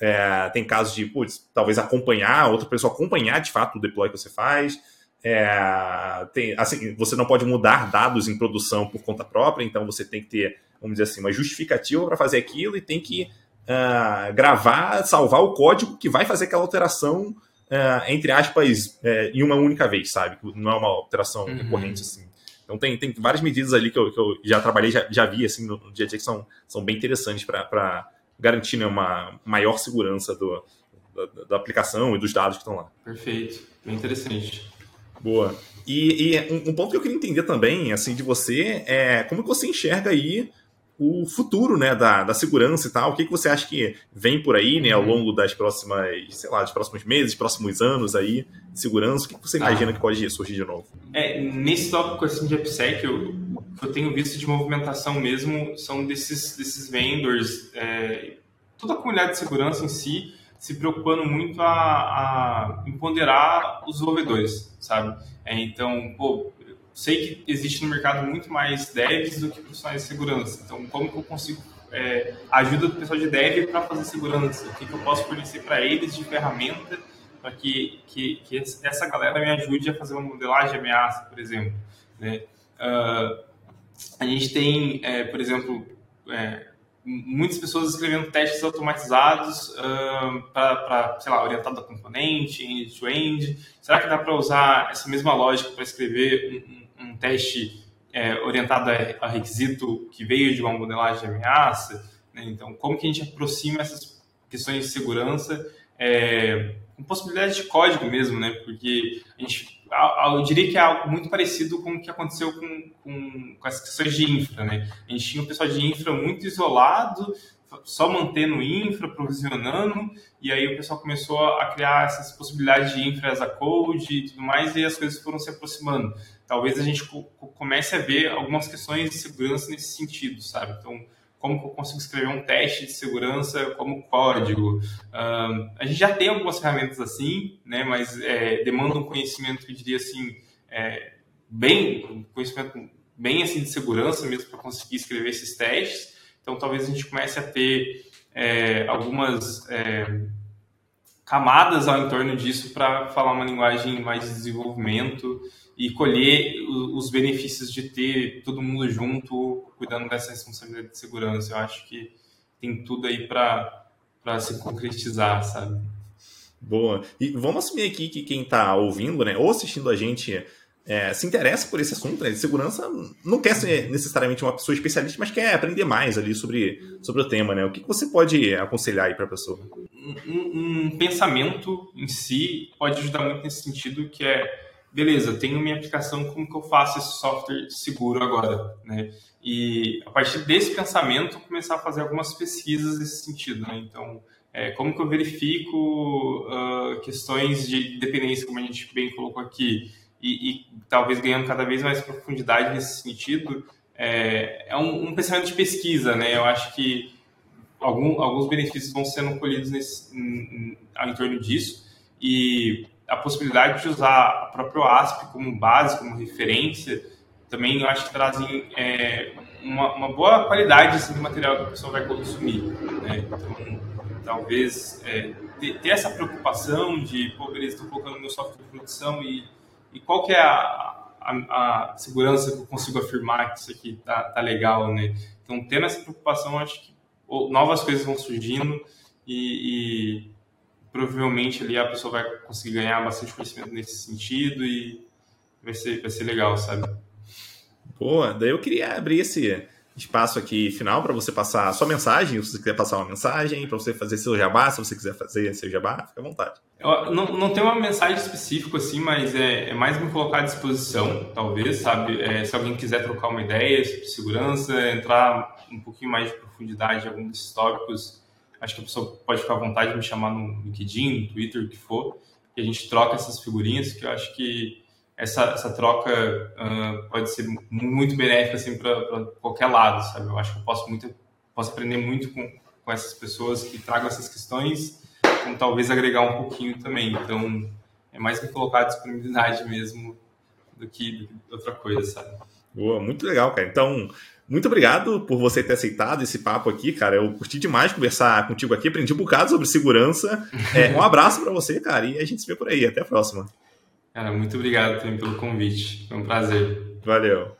É, tem casos de, putz, talvez acompanhar, outra pessoa acompanhar de fato o deploy que você faz. É, tem, assim, você não pode mudar dados em produção por conta própria, então você tem que ter, vamos dizer assim, uma justificativa para fazer aquilo e tem que uh, gravar, salvar o código que vai fazer aquela alteração, uh, entre aspas, uh, em uma única vez, sabe? Não é uma alteração uhum. recorrente assim. Então tem, tem várias medidas ali que eu, que eu já trabalhei, já, já vi assim, no, no dia a dia que são, são bem interessantes para garantir né, uma maior segurança do, da, da, aplicação e dos dados que estão lá. Perfeito, bem interessante. Boa. E, e um, um, ponto que eu queria entender também, assim, de você, é como que você enxerga aí o futuro, né, da, da segurança e tal. O que, que você acha que vem por aí, né, ao uhum. longo das próximas, sei lá, dos próximos meses, próximos anos aí, de segurança? O que, que você imagina ah. que pode surgir de novo? É, nesse tópico assim de AppSec, eu, eu tenho visto de movimentação mesmo são desses, desses vendors, é, toda a comunidade de segurança em si, se preocupando muito a, a empoderar os desenvolvedores, sabe? É, então, pô, sei que existe no mercado muito mais devs do que profissionais de segurança. Então, como que eu consigo é, ajuda do pessoal de dev para fazer segurança? O que, que eu posso fornecer para eles de ferramenta para que, que, que, essa galera me ajude a fazer uma modelagem de ameaça, por exemplo. Né? Uh, a gente tem, é, por exemplo, é, muitas pessoas escrevendo testes automatizados uh, para, sei lá, orientado a componente, end-to-end. Será que dá para usar essa mesma lógica para escrever um, um teste é, orientado a, a, requisito que veio de uma modelagem de ameaça. Né? Então, como que a gente aproxima essas questões de segurança é, com possibilidade de código mesmo, né? Porque a gente, eu diria que é algo muito parecido com o que aconteceu com, com, com as questões de infra, né? A gente tinha um pessoal de infra muito isolado, só mantendo infra, provisionando, e aí o pessoal começou a criar essas possibilidades de infra as a code e tudo mais, e as coisas foram se aproximando. Talvez a gente comece a ver algumas questões de segurança nesse sentido, sabe? Então, como que eu consigo escrever um teste de segurança como código. A gente já tem algumas ferramentas assim, né, mas é, demanda um conhecimento, eu diria assim, é, bem, conhecimento bem assim de segurança mesmo para conseguir escrever esses testes. Então, talvez a gente comece a ter é, algumas é, camadas ao entorno disso para falar uma linguagem mais de desenvolvimento e colher os benefícios de ter todo mundo junto cuidando dessa responsabilidade de segurança. Eu acho que tem tudo aí para se concretizar, sabe? Boa. E vamos assumir aqui que quem está ouvindo, né, ou assistindo a gente, é, se interessa por esse assunto né, de segurança, não quer ser necessariamente uma pessoa especialista, mas quer aprender mais ali sobre, sobre o tema, né? O que, você pode aconselhar aí para a pessoa? Um, um pensamento em si pode ajudar muito nesse sentido, que é beleza, tenho minha aplicação, como que eu faço esse software seguro agora, né? E a partir desse pensamento, começar a fazer algumas pesquisas nesse sentido, né? Então, é, como que eu verifico uh, questões de dependência, como a gente bem colocou aqui, e, e talvez ganhando cada vez mais profundidade nesse sentido, é, é um, um, pensamento de pesquisa, né? Eu acho que algum, alguns benefícios vão sendo colhidos nesse, em, em, em torno disso, e a possibilidade de usar o próprio ASP como base, como referência, também eu acho que trazem é, uma, uma, boa qualidade assim, do material que a pessoa vai consumir. Né? Então, talvez é, ter, ter, essa preocupação de, pô, beleza, estou colocando meu software de produção e, e qual que é a, a, a, segurança que eu consigo afirmar que isso aqui tá, tá legal, né? Então, tendo essa preocupação, acho que novas coisas vão surgindo e, e provavelmente ali a pessoa vai conseguir ganhar bastante conhecimento nesse sentido e vai ser, vai ser legal, sabe? Boa, daí eu queria abrir esse espaço aqui final para você passar a sua mensagem, se você quiser passar uma mensagem, para você fazer seu jabá, se você quiser fazer seu jabá, fica à vontade. Eu não, não tem uma mensagem específica assim, mas é, é, mais me colocar à disposição, talvez, sabe? É, se alguém quiser trocar uma ideia sobre segurança, entrar um pouquinho mais de profundidade em algum desses tópicos, Acho que a pessoa pode ficar à vontade de me chamar no LinkedIn, no Twitter, o que for, e a gente troca essas figurinhas, que eu acho que essa, essa troca uh, pode ser muito benéfica assim, para qualquer lado, sabe? Eu acho que eu posso, muito, posso aprender muito com, com essas pessoas que tragam essas questões, como talvez agregar um pouquinho também. Então, é mais me colocar à disponibilidade mesmo do que, do que outra coisa, sabe? Boa, muito legal, cara. Então, muito obrigado por você ter aceitado esse papo aqui, cara. Eu curti demais conversar contigo aqui, aprendi um bocado sobre segurança. É, um abraço para você, cara, e a gente se vê por aí. Até a próxima. Cara, muito obrigado também pelo convite. Foi um prazer. Valeu.